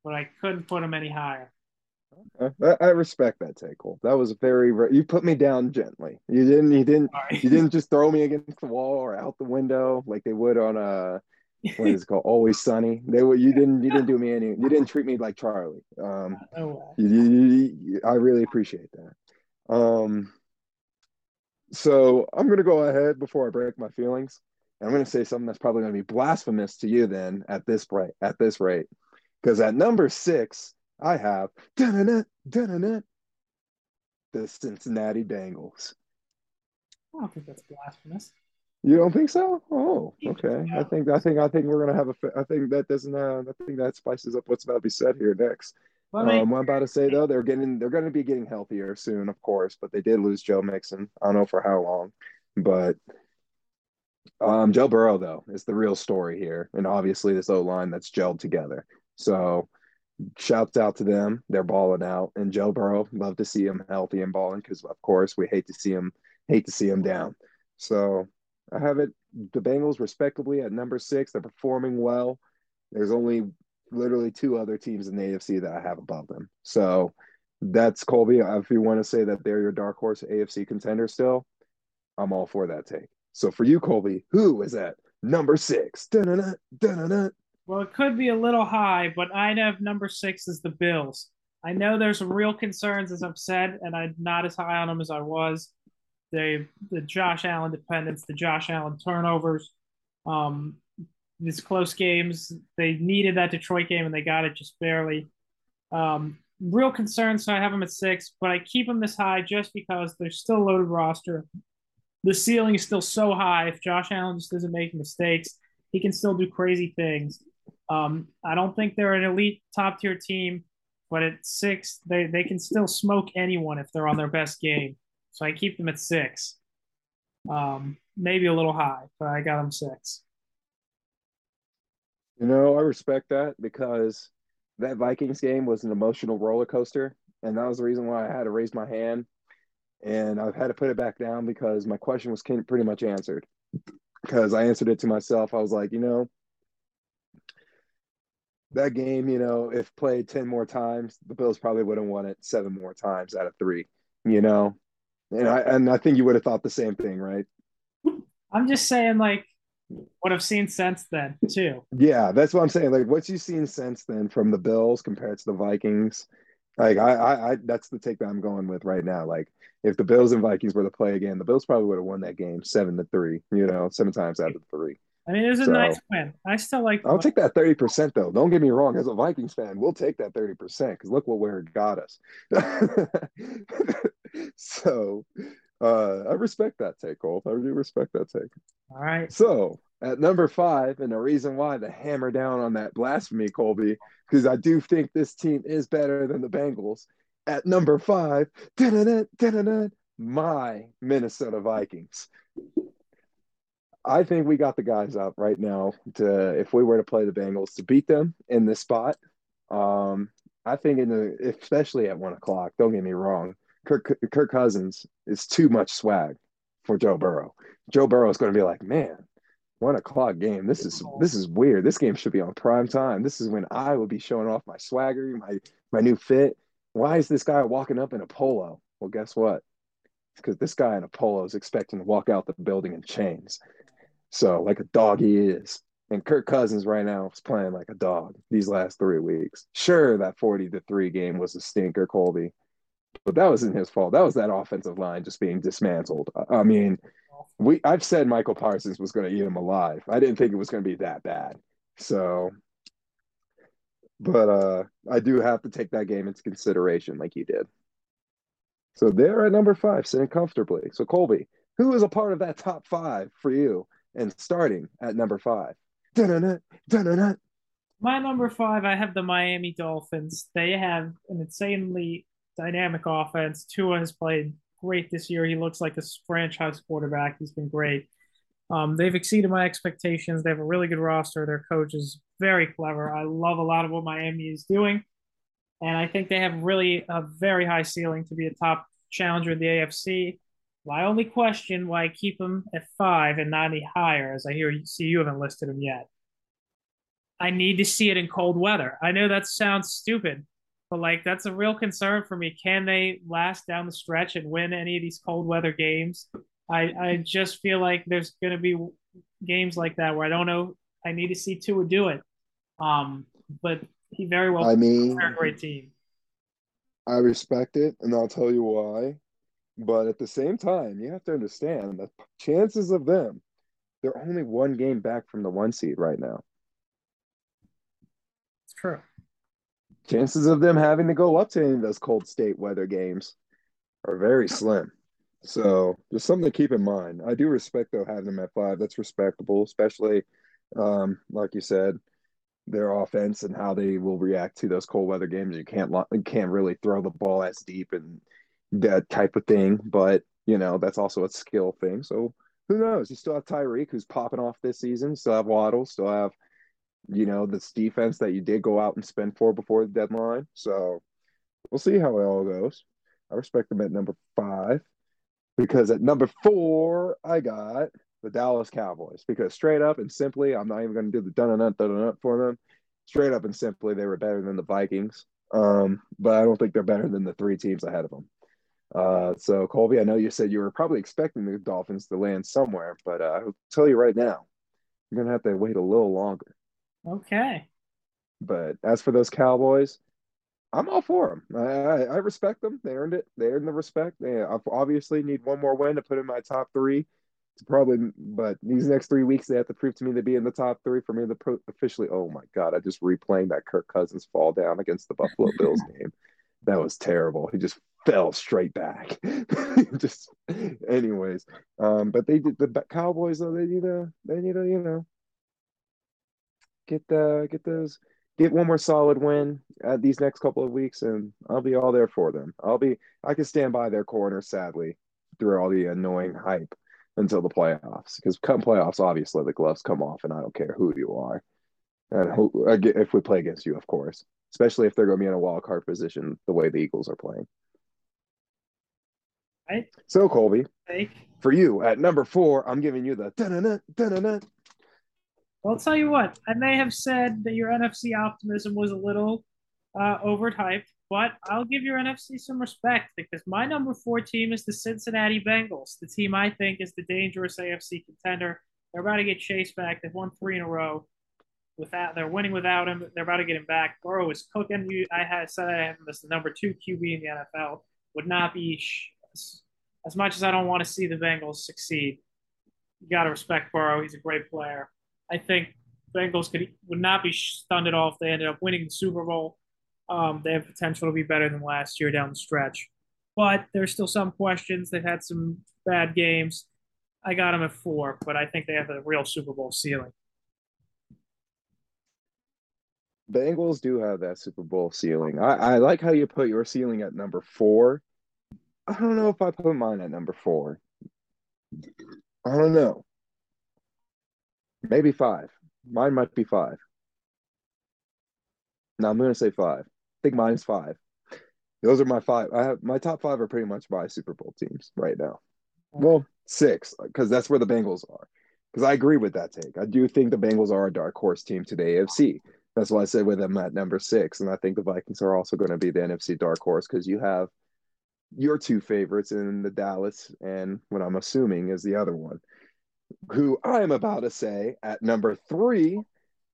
but I couldn't put them any higher. Okay. I, respect that take, Cole. That was very you put me down gently. You didn't you didn't Sorry. you didn't just throw me against the wall or out the window like they would on a what is it called Always Sunny. They were you didn't you didn't do me any you didn't treat me like Charlie. Um, <laughs> you, you, you, I really appreciate that. Um, so I'm gonna go ahead before I break my feelings. And I'm gonna say something that's probably gonna be blasphemous to you then at this rate at this rate because at number six I have the Cincinnati Bengals. I don't think that's blasphemous. You don't think so? Oh, okay. I think I think I think we're gonna have a. I think that doesn't. Uh, I think that spices up what's about to be said here next. Well, I um, what I'm about to say though, they're getting they're going to be getting healthier soon, of course. But they did lose Joe Mixon. I don't know for how long, but um, Joe Burrow though is the real story here, and obviously this O line that's gelled together. So shouts out to them. They're balling out, and Joe Burrow. Love to see him healthy and balling because, of course, we hate to see him hate to see him down. So I have it. The Bengals, respectably, at number six. They're performing well. There's only literally two other teams in the AFC that I have above them. So that's Colby. If you want to say that they're your dark horse AFC contender still, I'm all for that take. So for you, Colby, who is at number six? Dun-dun-dun, dun-dun-dun. Well, it could be a little high, but I'd have number six as the Bills. I know there's some real concerns, as I've said, and I'm not as high on them as I was. They, the Josh Allen dependence, the Josh Allen turnovers, um, these close games. They needed that Detroit game, and they got it just barely. Um, real concerns, so I have them at six, but I keep them this high just because they're still loaded roster. The ceiling is still so high. If Josh Allen just doesn't make mistakes, he can still do crazy things. Um, I don't think they're an elite top tier team, but at six, they, they can still smoke anyone if they're on their best game. So I keep them at six. Um, maybe a little high, but I got them six. You know, I respect that because that Vikings game was an emotional roller coaster. And that was the reason why I had to raise my hand. And I've had to put it back down because my question was pretty much answered. Because I answered it to myself. I was like, you know, that game, you know, if played 10 more times, the Bills probably would have won it seven more times out of three, you know? And I and I think you would have thought the same thing, right? I'm just saying, like, what I've seen since then, too. Yeah, that's what I'm saying. Like, what you've seen since then from the Bills compared to the Vikings, like, I, I, I that's the take that I'm going with right now. Like, if the Bills and Vikings were to play again, the Bills probably would have won that game seven to three, you know, seven times out of three. I mean, it was a so, nice win. I still like. I'll take that thirty percent though. Don't get me wrong. As a Vikings fan, we'll take that thirty percent because look what where it got us. <laughs> so, uh, I respect that take, Cole. I do respect that take. All right. So at number five, and the reason why the hammer down on that blasphemy, Colby, because I do think this team is better than the Bengals. At number five, my Minnesota Vikings. I think we got the guys up right now to if we were to play the Bengals to beat them in this spot. Um, I think in the especially at one o'clock. Don't get me wrong, Kirk, Kirk Cousins is too much swag for Joe Burrow. Joe Burrow is going to be like, man, one o'clock game. This is this is weird. This game should be on prime time. This is when I will be showing off my swagger, my my new fit. Why is this guy walking up in a polo? Well, guess what? Because this guy in a polo is expecting to walk out the building in chains. So like a dog he is. And Kirk Cousins right now is playing like a dog these last three weeks. Sure, that 40 to 3 game was a stinker, Colby. But that wasn't his fault. That was that offensive line just being dismantled. I mean, we I've said Micah Parsons was going to eat him alive. I didn't think it was going to be that bad. So but uh I do have to take that game into consideration like you did. So they're at number five, sitting comfortably. So Colby, who is a part of that top five for you? and starting at number five. <laughs> Dun-dun-dun, dun-dun-dun. My number five, I have the Miami Dolphins. They have an insanely dynamic offense. Tua has played great this year. He looks like a franchise quarterback. He's been great. Um, they've exceeded my expectations. They have a really good roster. Their coach is very clever. I love a lot of what Miami is doing. And I think they have really a very high ceiling to be a top challenger in the AFC. My only question why I keep them at five and not any higher, as I hear you see you haven't listed them yet. I need to see it in cold weather. I know that sounds stupid, but like that's a real concern for me. Can they last down the stretch and win any of these cold weather games? I I just feel like there's going to be games like that where I don't know. I need to see Tua do it. Um, but he very well. I mean, a great team. I respect it, and I'll tell you why. But at the same time, you have to understand the chances of them, they're only one game back from the one seed right now. It's true. Chances of them having to go up to any of those cold state weather games are very slim. So just something to keep in mind. I do respect though having them at five. That's respectable, especially um, like you said, their offense and how they will react to those cold weather games. You can't you can't really throw the ball as deep and that type of thing. But you know that's also a skill thing. So who knows? You still have Tyreek who's popping off this season. Still have Waddle. Still have you know this defense that you did go out and spend for before the deadline. So we'll see how it all goes. I respect them at number five because at number four I got the Dallas Cowboys because straight up and simply, I'm not even going to do the dun dun dun dun for them. Straight up and simply, they were better than the Vikings. Um, but I don't think they're better than the three teams ahead of them. Uh, so Colby, I know you said you were probably expecting the Dolphins to land somewhere, but uh, I'll tell you right now, you're gonna have to wait a little longer. Okay. But as for those Cowboys, I'm all for them. I, I, respect them. They earned it. They earned the respect. They obviously need one more win to put in my top three To probably, but these next three weeks they have to prove to me to be in the top three for me to pro- officially. Oh my god, I just replaying that Kirk Cousins fall down against the Buffalo <laughs> Bills game. That was terrible. He just fell straight back. <laughs> just, anyways, um, but they did the Cowboys though. They need a, they need a, you know, get the get those get one more solid win at these next couple of weeks, and I'll be all there for them. I'll be I can stand by their corner, sadly, through all the annoying hype until the playoffs because come playoffs, obviously the gloves come off, and I don't care who you are, and who, if we play against you, of course, especially if they're going to be in a wild card position the way the Eagles are playing. Right. So Colby, for you at number four, I'm giving you the da-na-na, da-na-na. Well, I'll tell you what. I may have said that your NFC optimism was a little uh, overhyped, but I'll give your NFC some respect because my number four team is the Cincinnati Bengals, the team I think is the dangerous AFC contender. They're about to get Chase back. They've won three in a row. Without they're winning without him. They're about to get him back. Burrow is cooking. I had said I have him as the number two QB in the NFL. Would not be as much as I don't want to see the Bengals succeed. You got to respect Burrow. He's a great player. I think Bengals could would not be stunned at all if they ended up winning the Super Bowl. Um, they have potential to be better than last year down the stretch. But there's still some questions. They've had some bad games. I got them at four, but I think they have a real Super Bowl ceiling. Bengals do have that Super Bowl ceiling. I, I like how you put your ceiling at number four. I don't know if I put mine at number four. I don't know. Maybe five. Mine might be five. No, I'm going to say five I think mine's five. Those are my five. I have my top five are pretty much my Super Bowl teams right now. Well, six because that's where the Bengals are. Because I agree with that take. I do think the Bengals are a dark horse team to the AFC. That's why I said with them at number six, and I think the Vikings are also going to be the NFC dark horse because you have your two favorites in the Dallas, and what I'm assuming is the other one, who I'm about to say at number three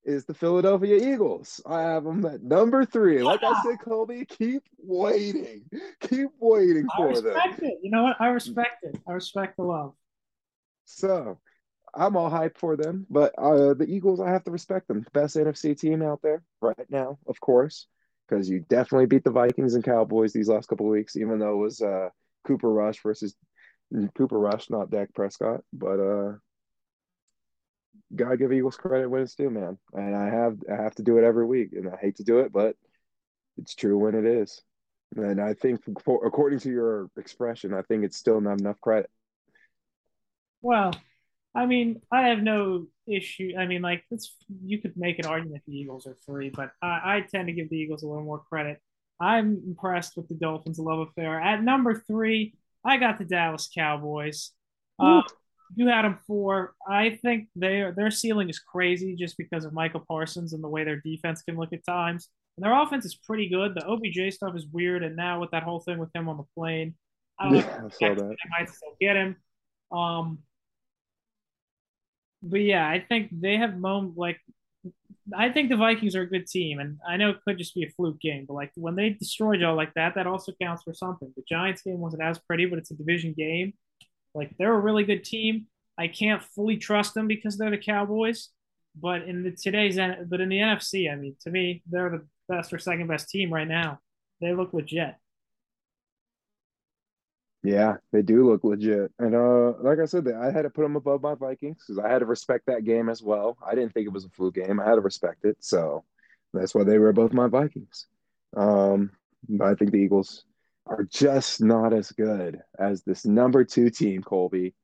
is the Philadelphia Eagles. I have them at number three. Like I said, Colby, keep waiting. Keep waiting for I respect them. It. You know what? I respect it. I respect the love. So I'm all hyped for them, but uh, the Eagles, I have to respect them. Best NFC team out there right now, of course, because you definitely beat the Vikings and Cowboys these last couple of weeks, even though it was uh, Cooper Rush versus Cooper Rush, not Dak Prescott. But uh, gotta give Eagles credit when it's due, man. And I have I have to do it every week, and I hate to do it, but it's true when it is. And I think, for, according to your expression, I think it's still not enough credit. Well, I mean, I have no issue. I mean, like, it's you could make an argument the Eagles are three, but I, I tend to give the Eagles a little more credit. I'm impressed with the Dolphins' love affair. At number three, I got the Dallas Cowboys. Uh, you had them four. I think their their ceiling is crazy just because of Micah Parsons and the way their defense can look at times. And their offense is pretty good. The OBJ stuff is weird, and now with that whole thing with him on the plane, I don't Yeah, know. I saw that. They might still get him. Um, but yeah, I think they have moment like I think the Vikings are a good team, and I know it could just be a fluke game, but like when they destroyed y'all like that, that also counts for something. The Giants game wasn't as pretty, but it's a division game. Like they're a really good team. I can't fully trust them because they're the Cowboys, but in the today's but in the NFC, I mean, to me, they're the best or second best team right now. They look legit. Yeah, they do look legit. And uh, like I said, I had to put them above my Vikings because I had to respect that game as well. I didn't think it was a fluke game. I had to respect it. So that's why they were above my Vikings. Um, I think the Eagles are just not as good as this number two team, Colby.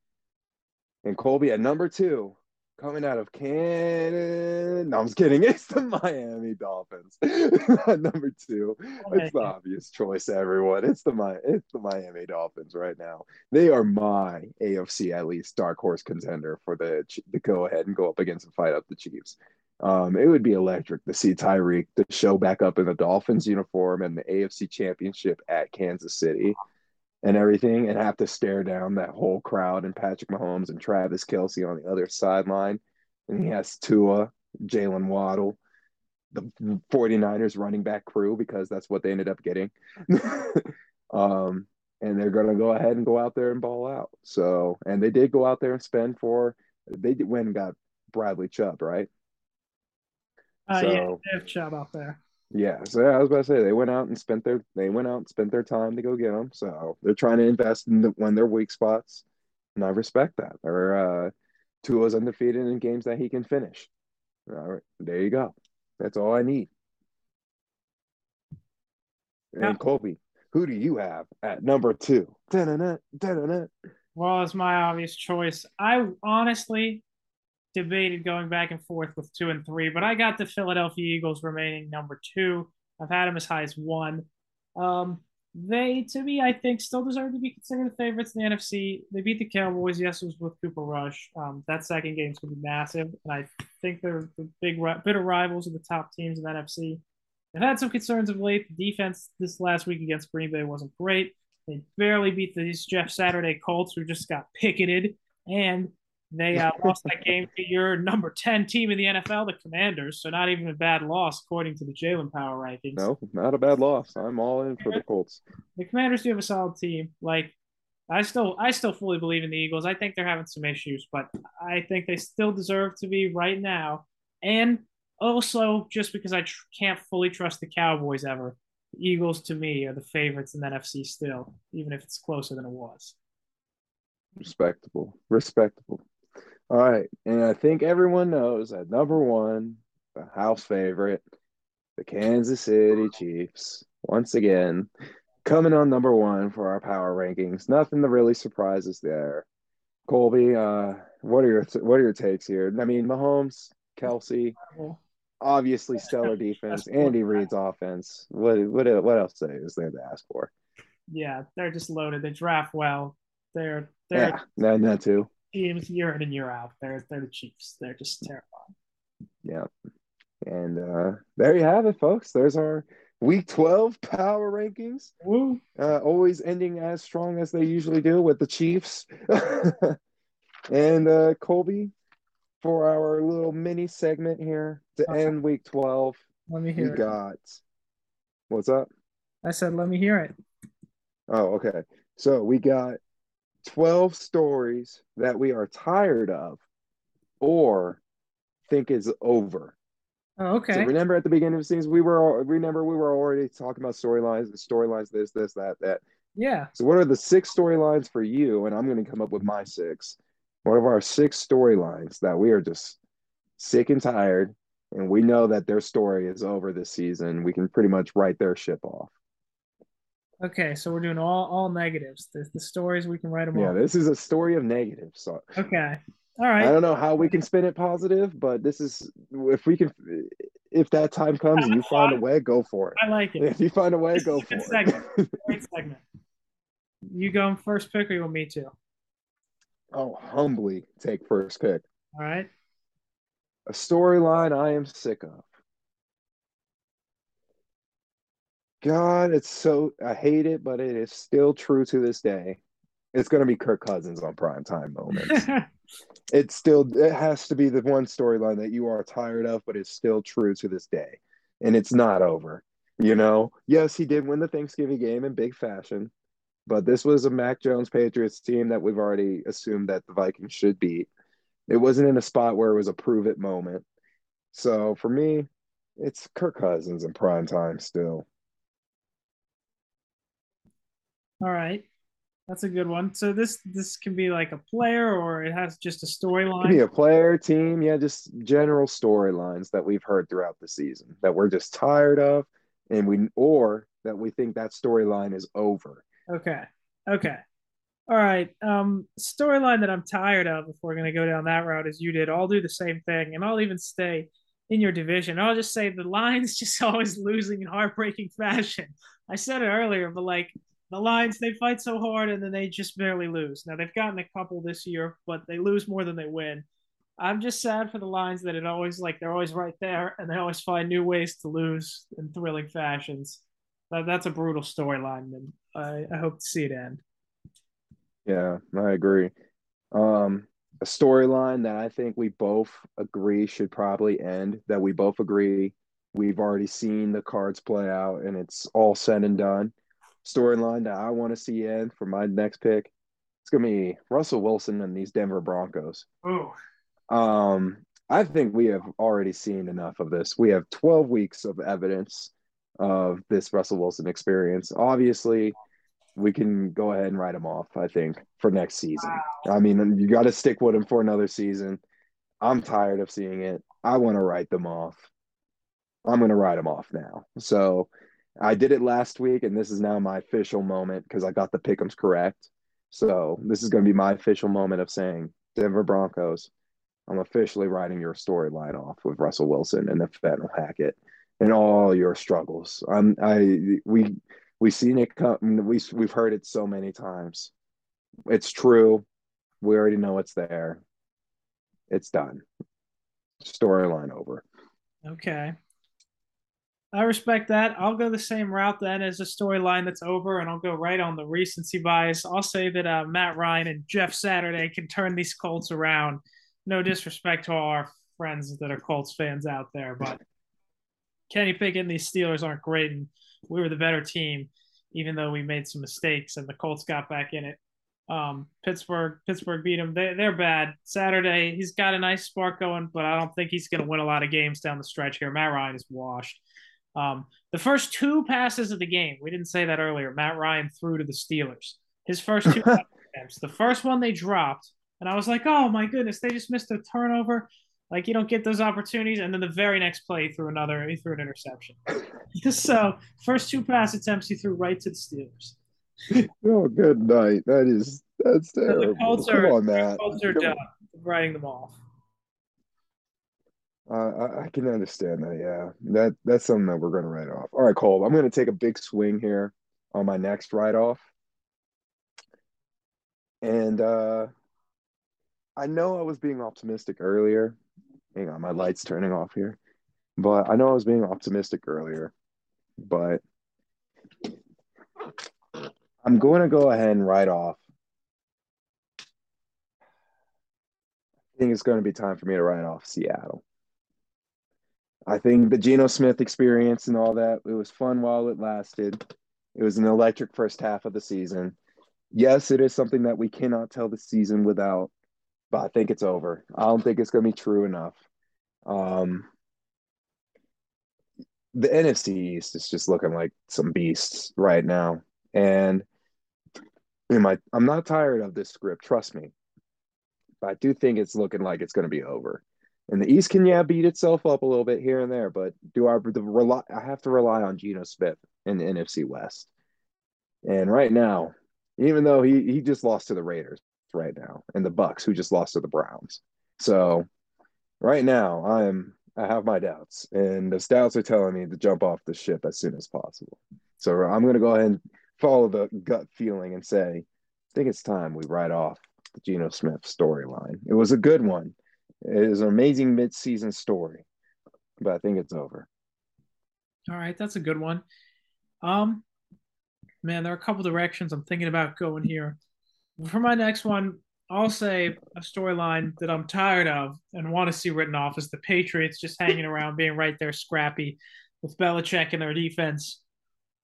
And Colby at number two, coming out of Canada. No, I'm just kidding. <laughs> It's the Miami Dolphins. <laughs> number two. It's the obvious choice, everyone. It's the Mi- it's the Miami Dolphins right now. They are my AFC at least dark horse contender for the to go ahead and go up against and fight up the Chiefs. Um, it would be electric to see Tyreek to show back up in the Dolphins uniform and the AFC Championship at Kansas City and everything, and have to stare down that whole crowd and Patrick Mahomes and Travis Kelce on the other sideline, and he has Tua, Jaylen Waddle, the 49ers running back crew because that's what they ended up getting. <laughs> um, and they're going to go ahead and go out there and ball out. So, and they did go out there and spend for, they went and got Bradley Chubb, right? Uh, So- yeah, they have Chubb out there. Yeah. So yeah, I was about to say they went out and spent their, they went out and spent their time to go get them. So they're trying to invest in the, when their weak spots. And I respect that. Or, uh, Tua's undefeated in games that he can finish. All right. There you go. That's all I need. And Yeah. Colby, who do you have at number two? Da-na-na, da-na-na. Well, it's my obvious choice. I honestly debated going back and forth with two and three, but I got the Philadelphia Eagles remaining number two. I've had them as high as one. Um, they, to me, I think still deserve to be considered the favorites in the NFC. They beat the Cowboys. Yes, it was with Cooper Rush. Um, that second game is going to be massive, and I think they're the big bitter rivals of the top teams in the NFC. They've had some concerns of late. The defense this last week against Green Bay wasn't great. They barely beat these Jeff Saturday Colts, who just got picketed, and they uh, lost that game to your number 10 team in the NFL, the Commanders. So, not even a bad loss, according to the Jalen Power rankings. No, not a bad loss. I'm all in for the Colts. The Commanders do have a solid team. Like, I still, I still fully believe in the Eagles. I think they're having some issues, but I think they still deserve to be right now. And also, just because I tr- can't fully trust the Cowboys ever, the Eagles to me are the favorites in the NFC still, even if it's closer than it was. Respectable. Respectable. All right. And I think everyone knows at number one, the house favorite, the Kansas City Chiefs. Once again, coming on number one for our power rankings. Nothing that really surprises there. Colby, uh, what are your what are your takes here? I mean, Mahomes, Kelce, obviously stellar <laughs> defense. Andy Reid's offense. What what what else is there to ask for? Yeah, they're just loaded. They draft well. They're they're Yeah, that, that too. Teams year in and year out. They're they're the Chiefs. They're just terrifying. Yeah. And uh, there you have it, folks. There's our week 12 power rankings. Woo. Uh, always ending as strong as they usually do with the Chiefs. <laughs> and uh, Colby, for our little mini segment here to Okay. end week 12, Let me we hear it. got what's up? I said, let me hear it. Oh, okay. So we got 12 stories that we are tired of or think is over. Oh, okay. So remember at the beginning of the season, we were remember we were already talking about storylines, the storylines, this, this, that, that. yeah. So what are the six storylines for you? And I'm going to come up with my six. What are our six storylines that we are just sick and tired, and we know that their story is over this season? We can pretty much write their ship off. Okay, so we're doing all all negatives. The, the stories we can write them Yeah, off. this is a story of negatives. So Okay, All right. I don't know how we can spin it positive, but this is if we can, if that time comes and you find a way, go for it. I like it. If you find a way, go for it. segment. <laughs> Great segment. You going first pick or you want me to? I'll humbly take first pick. All right. A storyline I am sick of. God, it's so I hate it, but it is still true to this day. It's gonna be Kirk Cousins on primetime moments. <laughs> it's still it has to be the one storyline that you are tired of, but it's still true to this day. And it's not over. You know, yes, he did win the Thanksgiving game in big fashion, but this was a Mac Jones Patriots team that we've already assumed that the Vikings should beat. It wasn't in a spot where it was a prove it moment. So for me, it's Kirk Cousins in prime time still. All right. That's a good one. So this this can be like a player or it has just a storyline. a player, team, yeah, just general storylines that we've heard throughout the season that we're just tired of, and we or that we think that storyline is over. Okay. Okay. All right. Um, storyline that I'm tired of, if we're gonna go down that route as you did, I'll do the same thing, and I'll even stay in your division. I'll just say the <laughs> Lions just always losing in heartbreaking fashion. I said it earlier, but like the Lions, they fight so hard and then they just barely lose. Now they've gotten a couple this year, but they lose more than they win. I'm just sad for the Lions that it always like they're always right there and they always find new ways to lose in thrilling fashions. That, that's a brutal storyline, and I, I hope to see it end. Yeah, I agree. Um, a storyline that I think we both agree should probably end, that we both agree we've already seen the cards play out and it's all said and done. Storyline that I want to see end for my next pick. It's gonna be Russell Wilson and these Denver Broncos. Oh, Um, I think we have already seen enough of this. We have 12 weeks of evidence of this Russell Wilson experience. Obviously, we can go ahead and write him off, I think, for next season. I mean, you got to stick with him for another season. I'm tired of seeing it. I want to write them off. I'm going to write them off now. So I did it last week, and this is now my official moment because I got the pickems correct. So this is going to be my official moment of saying Denver Broncos. I'm officially writing your storyline off with Russell Wilson and Nathaniel Hackett and all your struggles. I'm I we we've seen it come. We we've heard it so many times. It's true. We already know it's there. It's done. Storyline over. okay. I respect that. I'll go the same route then as a storyline that's over, and I'll go right on the recency bias. I'll say that uh, Matt Ryan and Jeff Saturday can turn these Colts around. No disrespect to all our friends that are Colts fans out there, but Kenny Pickett and these Steelers aren't great, and we were the better team, even though we made some mistakes and the Colts got back in it. Um, Pittsburgh, Pittsburgh beat them. They, they're bad. Saturday, he's got a nice spark going, but I don't think he's going to win a lot of games down the stretch here. Matt Ryan is washed. Um, the first two passes of the game, we didn't say that earlier. Matt Ryan threw to the Steelers. His first two <laughs> attempts. The first one they dropped, and I was like, "Oh my goodness, they just missed a turnover." Like you don't get those opportunities, and then the very next play, he threw another. He threw an interception. <laughs> so first two pass attempts, he threw right to the Steelers. <laughs> Oh, good night. That is that's So terrible. the Colts Come on, Matt. Colts are Come done writing them off. I, I can understand that. Yeah, that that's something that we're going to write off. All right, Cole. I'm going to take a big swing here on my next write off, and uh, I know I was being optimistic earlier. Hang on, my light's turning off here, but I know I was being optimistic earlier, but I'm going to go ahead and write off. I think it's going to be time for me to write off Seattle. I think the Geno Smith experience and all that, it was fun while it lasted. It was an electric first half of the season. Yes, it is something that we cannot tell the season without, but I think it's over. I don't think it's going to be true enough. Um, the NFC East is just looking like some beasts right now. And am I, I'm not tired of this script, trust me. But I do think it's looking like it's going to be over. And the East can yeah beat itself up a little bit here and there, but do I the rely? I have to rely on Geno Smith in the NFC West. And right now, even though he he just lost to the Raiders right now and the Bucks who just lost to the Browns. So right now I'm I have my doubts and the doubts are telling me to jump off the ship as soon as possible. So I'm going to go ahead and follow the gut feeling and say I think it's time we write off the Geno Smith storyline. It was a good one. It is an amazing mid-season story, but I think it's over. All right, that's a good one. Um, man, there are a couple directions I'm thinking about going here. For my next one, I'll say a storyline that I'm tired of and want to see written off is the Patriots just hanging around, being right there, scrappy with Belichick and their defense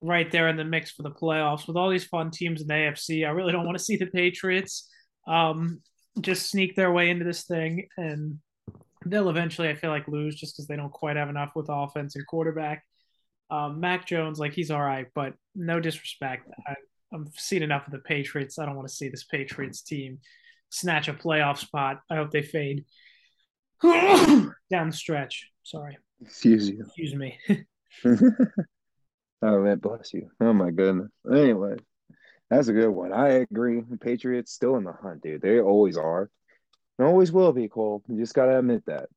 right there in the mix for the playoffs. With all these fun teams in the AFC, I really don't want to see the Patriots um, just sneak their way into this thing, and they'll eventually, I feel like, lose just because they don't quite have enough with offense and quarterback. Um, Mac Jones, like he's all right, but no disrespect. I, I've seen enough of the Patriots. I don't want to see this Patriots team snatch a playoff spot. I hope they fade <coughs> down the stretch. Sorry. Excuse you. Excuse me. <laughs> <laughs> oh man, bless you. Oh my goodness. Anyway, that's a good one. I agree. Patriots still in the hunt, dude. They always are. And always will be, Cole. You just gotta admit that.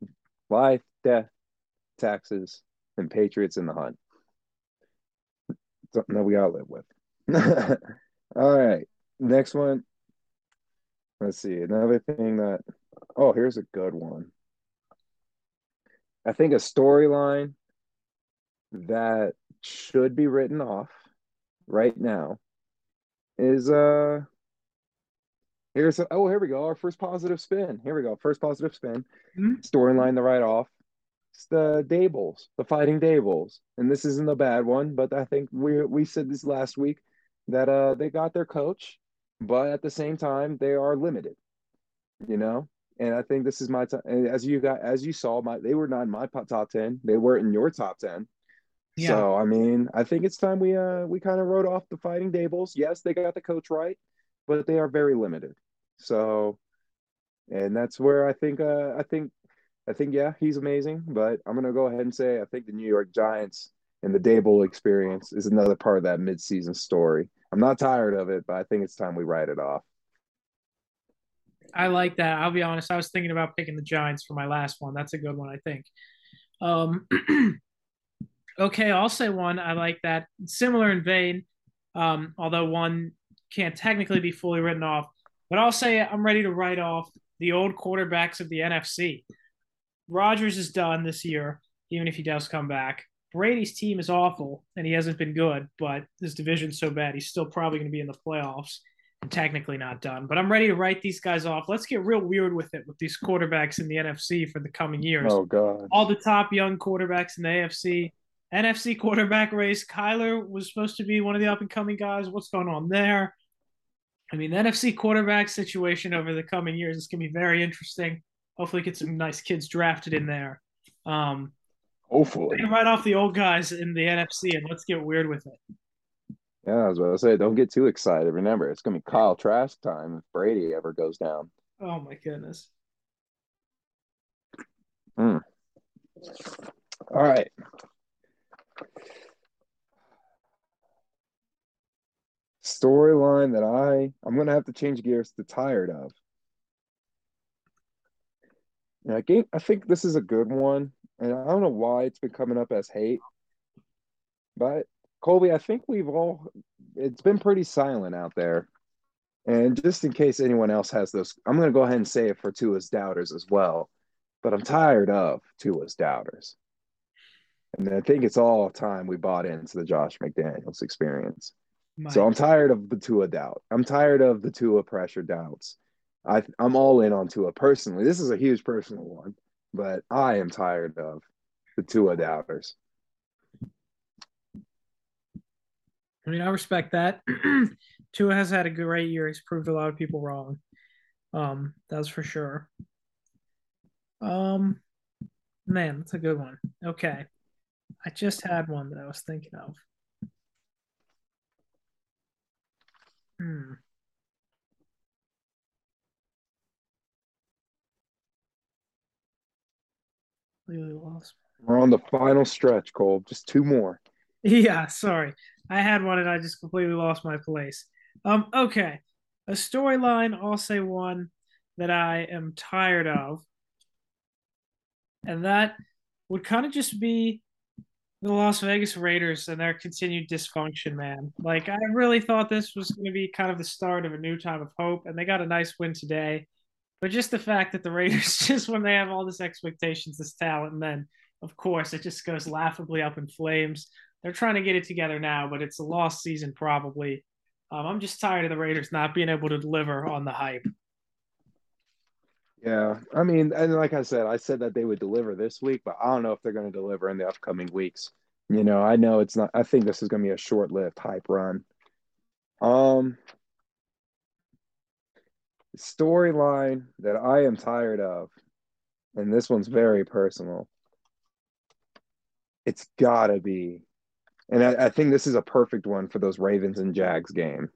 Life, death, taxes, and Patriots in the hunt. Something that we all live with. <laughs> all right. Next one. Let's see. Another thing that oh, here's a good one. I think a storyline that should be written off right now is uh here's a, oh here we go our first positive spin here we go first positive spin mm-hmm. storyline the write off it's the Dabolls, the Fighting Dabolls, and this isn't a bad one, but I think we we said this last week that uh they got their coach, but at the same time they are limited, you know. And I think this is my time. As you got, as you saw, my they were not in my top ten. They weren't in your top ten. Yeah. So I mean, I think it's time we uh we kind of wrote off the Fighting Dabolls. Yes, they got the coach right, but they are very limited. So, and that's where I think uh I think I think yeah, he's amazing. But I'm gonna go ahead and say I think the New York Giants and the Daboll experience is another part of that midseason story. I'm not tired of it, but I think it's time we write it off. I like that. I'll be honest. I was thinking about picking the Giants for my last one. That's a good one, I think. Um, <clears throat> okay, I'll say one. I like that. Similar in vein, um, although one can't technically be fully written off. But I'll say I'm ready to write off the old quarterbacks of the NFC. Rodgers is done this year, even if he does come back. Brady's team is awful, and he hasn't been good, but this division's so bad, he's still probably going to be in the playoffs and technically not done. But I'm ready to write these guys off. Let's get real weird with it with these quarterbacks in the NFC for the coming years. Oh, God. All the top young quarterbacks in the AFC. NFC quarterback race. Kyler was supposed to be one of the up and coming guys. What's going on there? I mean, the NFC quarterback situation over the coming years is going to be very interesting. Hopefully, get some nice kids drafted in there. Um, Hopefully, right off the old guys in the NFC, and let's get weird with it. Yeah, I was about to say, don't get too excited. Remember, it's going to be Kyle Trask time if Brady ever goes down. Oh my goodness. Hmm. All right. Storyline that I I'm gonna have to change gears to tired of. Yeah, I think I think this is a good one, and I don't know why it's been coming up as hate, but Colby, I think we've all it's been pretty silent out there. And just in case anyone else has those, I'm to go ahead and say it for Tua's doubters as well. But I'm tired of Tua's doubters. And I think it's all time we bought into the Josh McDaniels experience. My so I'm tired of the Tua doubt. I'm tired of the Tua pressure doubts. I I'm all in on Tua personally. This is a huge personal one, but I am tired of the Tua doubters. I mean, I respect that. <clears throat> Tua has had a great year. He's proved a lot of people wrong. Um, that's for sure. Um, man, that's a good one. Okay, I just had one that I was thinking of. Hmm. Really lost. We're on the final stretch, Cole. Just two more. <laughs> Yeah, sorry. I had one and I just completely lost my place. Um, okay, a storyline. I'll say one that I am tired of, and that would kind of just be the Las Vegas Raiders and their continued dysfunction, man. Like I really thought this was going to be kind of the start of a new time of hope, and they got a nice win today. But just the fact that the Raiders, <laughs> just when they have all this expectations, this talent, and then of course it just goes laughably up in flames. They're trying to get it together now, but it's a lost season probably. Um, I'm just tired of the Raiders not being able to deliver on the hype. Yeah, I mean, and like I said, I said that they would deliver this week, but I don't know if they're going to deliver in the upcoming weeks. You know, I know it's not. I think this is going to be a short-lived hype run. Um, storyline that I am tired of, and this one's very personal. It's gotta be, and I, I think this is a perfect one for those Ravens and Jags game.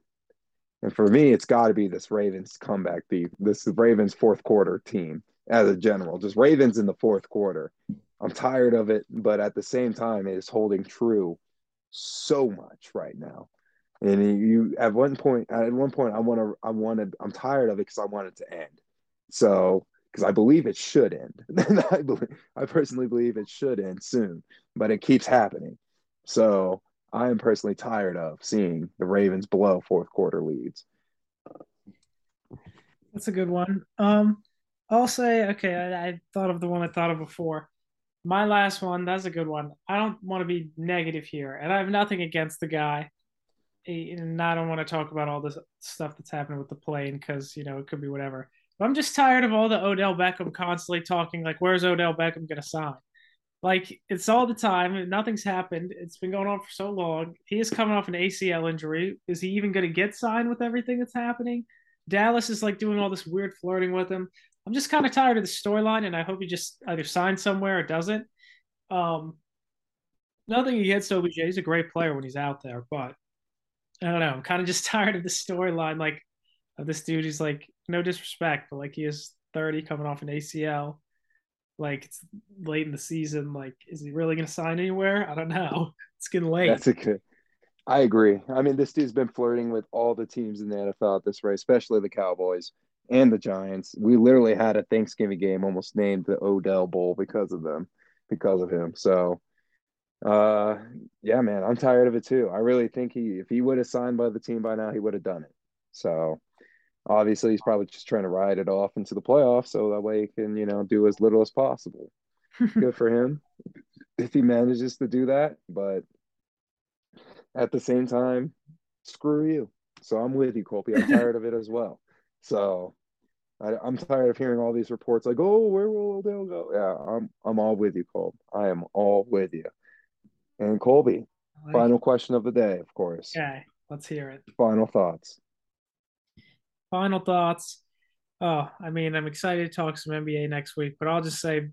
And for me, it's got to be this Ravens comeback the This Ravens fourth quarter team as a general, just Ravens in the fourth quarter. I'm tired of it, but at the same time, it is holding true so much right now. And you at one point, at one point, I want to, I wanted, I'm tired of it because I want it to end. So because I believe it should end. <laughs> I believe, I personally believe it should end soon, but it keeps happening. So I am personally tired of seeing the Ravens blow fourth quarter leads. That's a good one. Um, I'll say okay. I, I, thought of the one I thought of before. My last one. That's a good one. I don't want to be negative here, and I have nothing against the guy. And I don't want to talk about all this stuff that's happening with the plane because you know it could be whatever. But I'm just tired of all the Odell Beckham constantly talking like, "Where's Odell Beckham going to sign?" Like it's all the time. Nothing's happened. It's been going on for so long. He is coming off an ACL injury. Is he even going to get signed with everything that's happening? Dallas is like doing all this weird flirting with him. I'm just kind of tired of the storyline, and I hope he just either signs somewhere or doesn't. Um, nothing against OBJ. He's a great player when he's out there, but I don't know. I'm kind of just <laughs> tired of the storyline, like of this dude. He's like, no disrespect, but like he is 30, coming off an ACL like it's late in the season. Like, is he really going to sign anywhere? I don't know. <laughs> It's getting late. That's a good. I agree. I mean, this dude's been flirting with all the teams in the NFL at this rate, especially the Cowboys and the Giants. We literally had a Thanksgiving game almost named the Odell Bowl because of them, because of him. So, uh, yeah, man, I'm tired of it too. I really think he, if he would have signed by the team by now, he would have done it. So, obviously he's probably just trying to ride it off into the playoffs so that way he can you know do as little as possible. <laughs> Good for him if he manages to do that but at the same time screw you. So i'm with you colby. I'm tired of it as well. So I, am tired of hearing all these reports like oh where will Odell go? Yeah i'm i'm all with you colby i am all with you. And colby final question of the day of course. Okay let's hear it. Final thoughts final thoughts. Oh, I mean, I'm excited to talk some NBA next week, but I'll just say,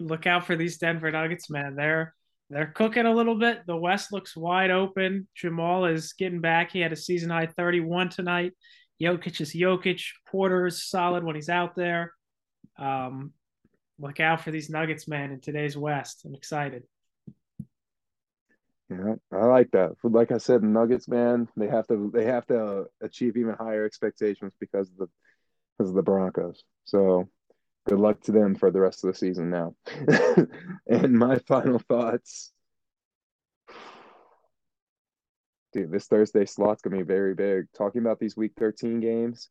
look out for these Denver Nuggets, man. They're they're cooking a little bit. The West looks wide open. Jamal is getting back. He had a season high 31 tonight. Jokic is Jokic. Porter is solid when he's out there. Um, look out for these Nuggets, man, in today's West. I'm excited. Yeah, I like that. Like I said, Nuggets, man, they have to they have to achieve even higher expectations because of the because of the Broncos. So good luck to them for the rest of the season now. <laughs> and my final thoughts. Dude, this Thursday slot's gonna be very big. Talking about these week 13 games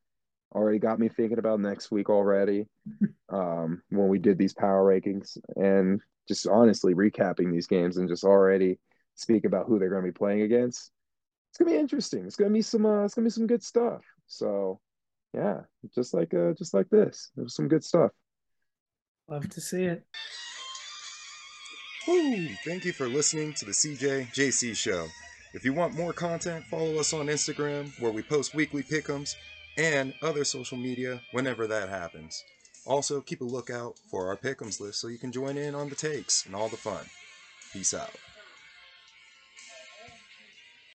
already got me thinking about next week already. <laughs> Um, when we did these power rankings and just honestly recapping these games and just already speak about who they're going to be playing against. It's going to be interesting. It's going to be some. Uh, it's going to be some good stuff. So, yeah, just like uh, just like this, it was some good stuff. Love to see it. Woo! Thank you for listening to the CJ JC Show. If you want more content, follow us on Instagram where we post weekly pickems and other social media whenever that happens. Also, keep a lookout for our pickems list so you can join in on the takes and all the fun. Peace out.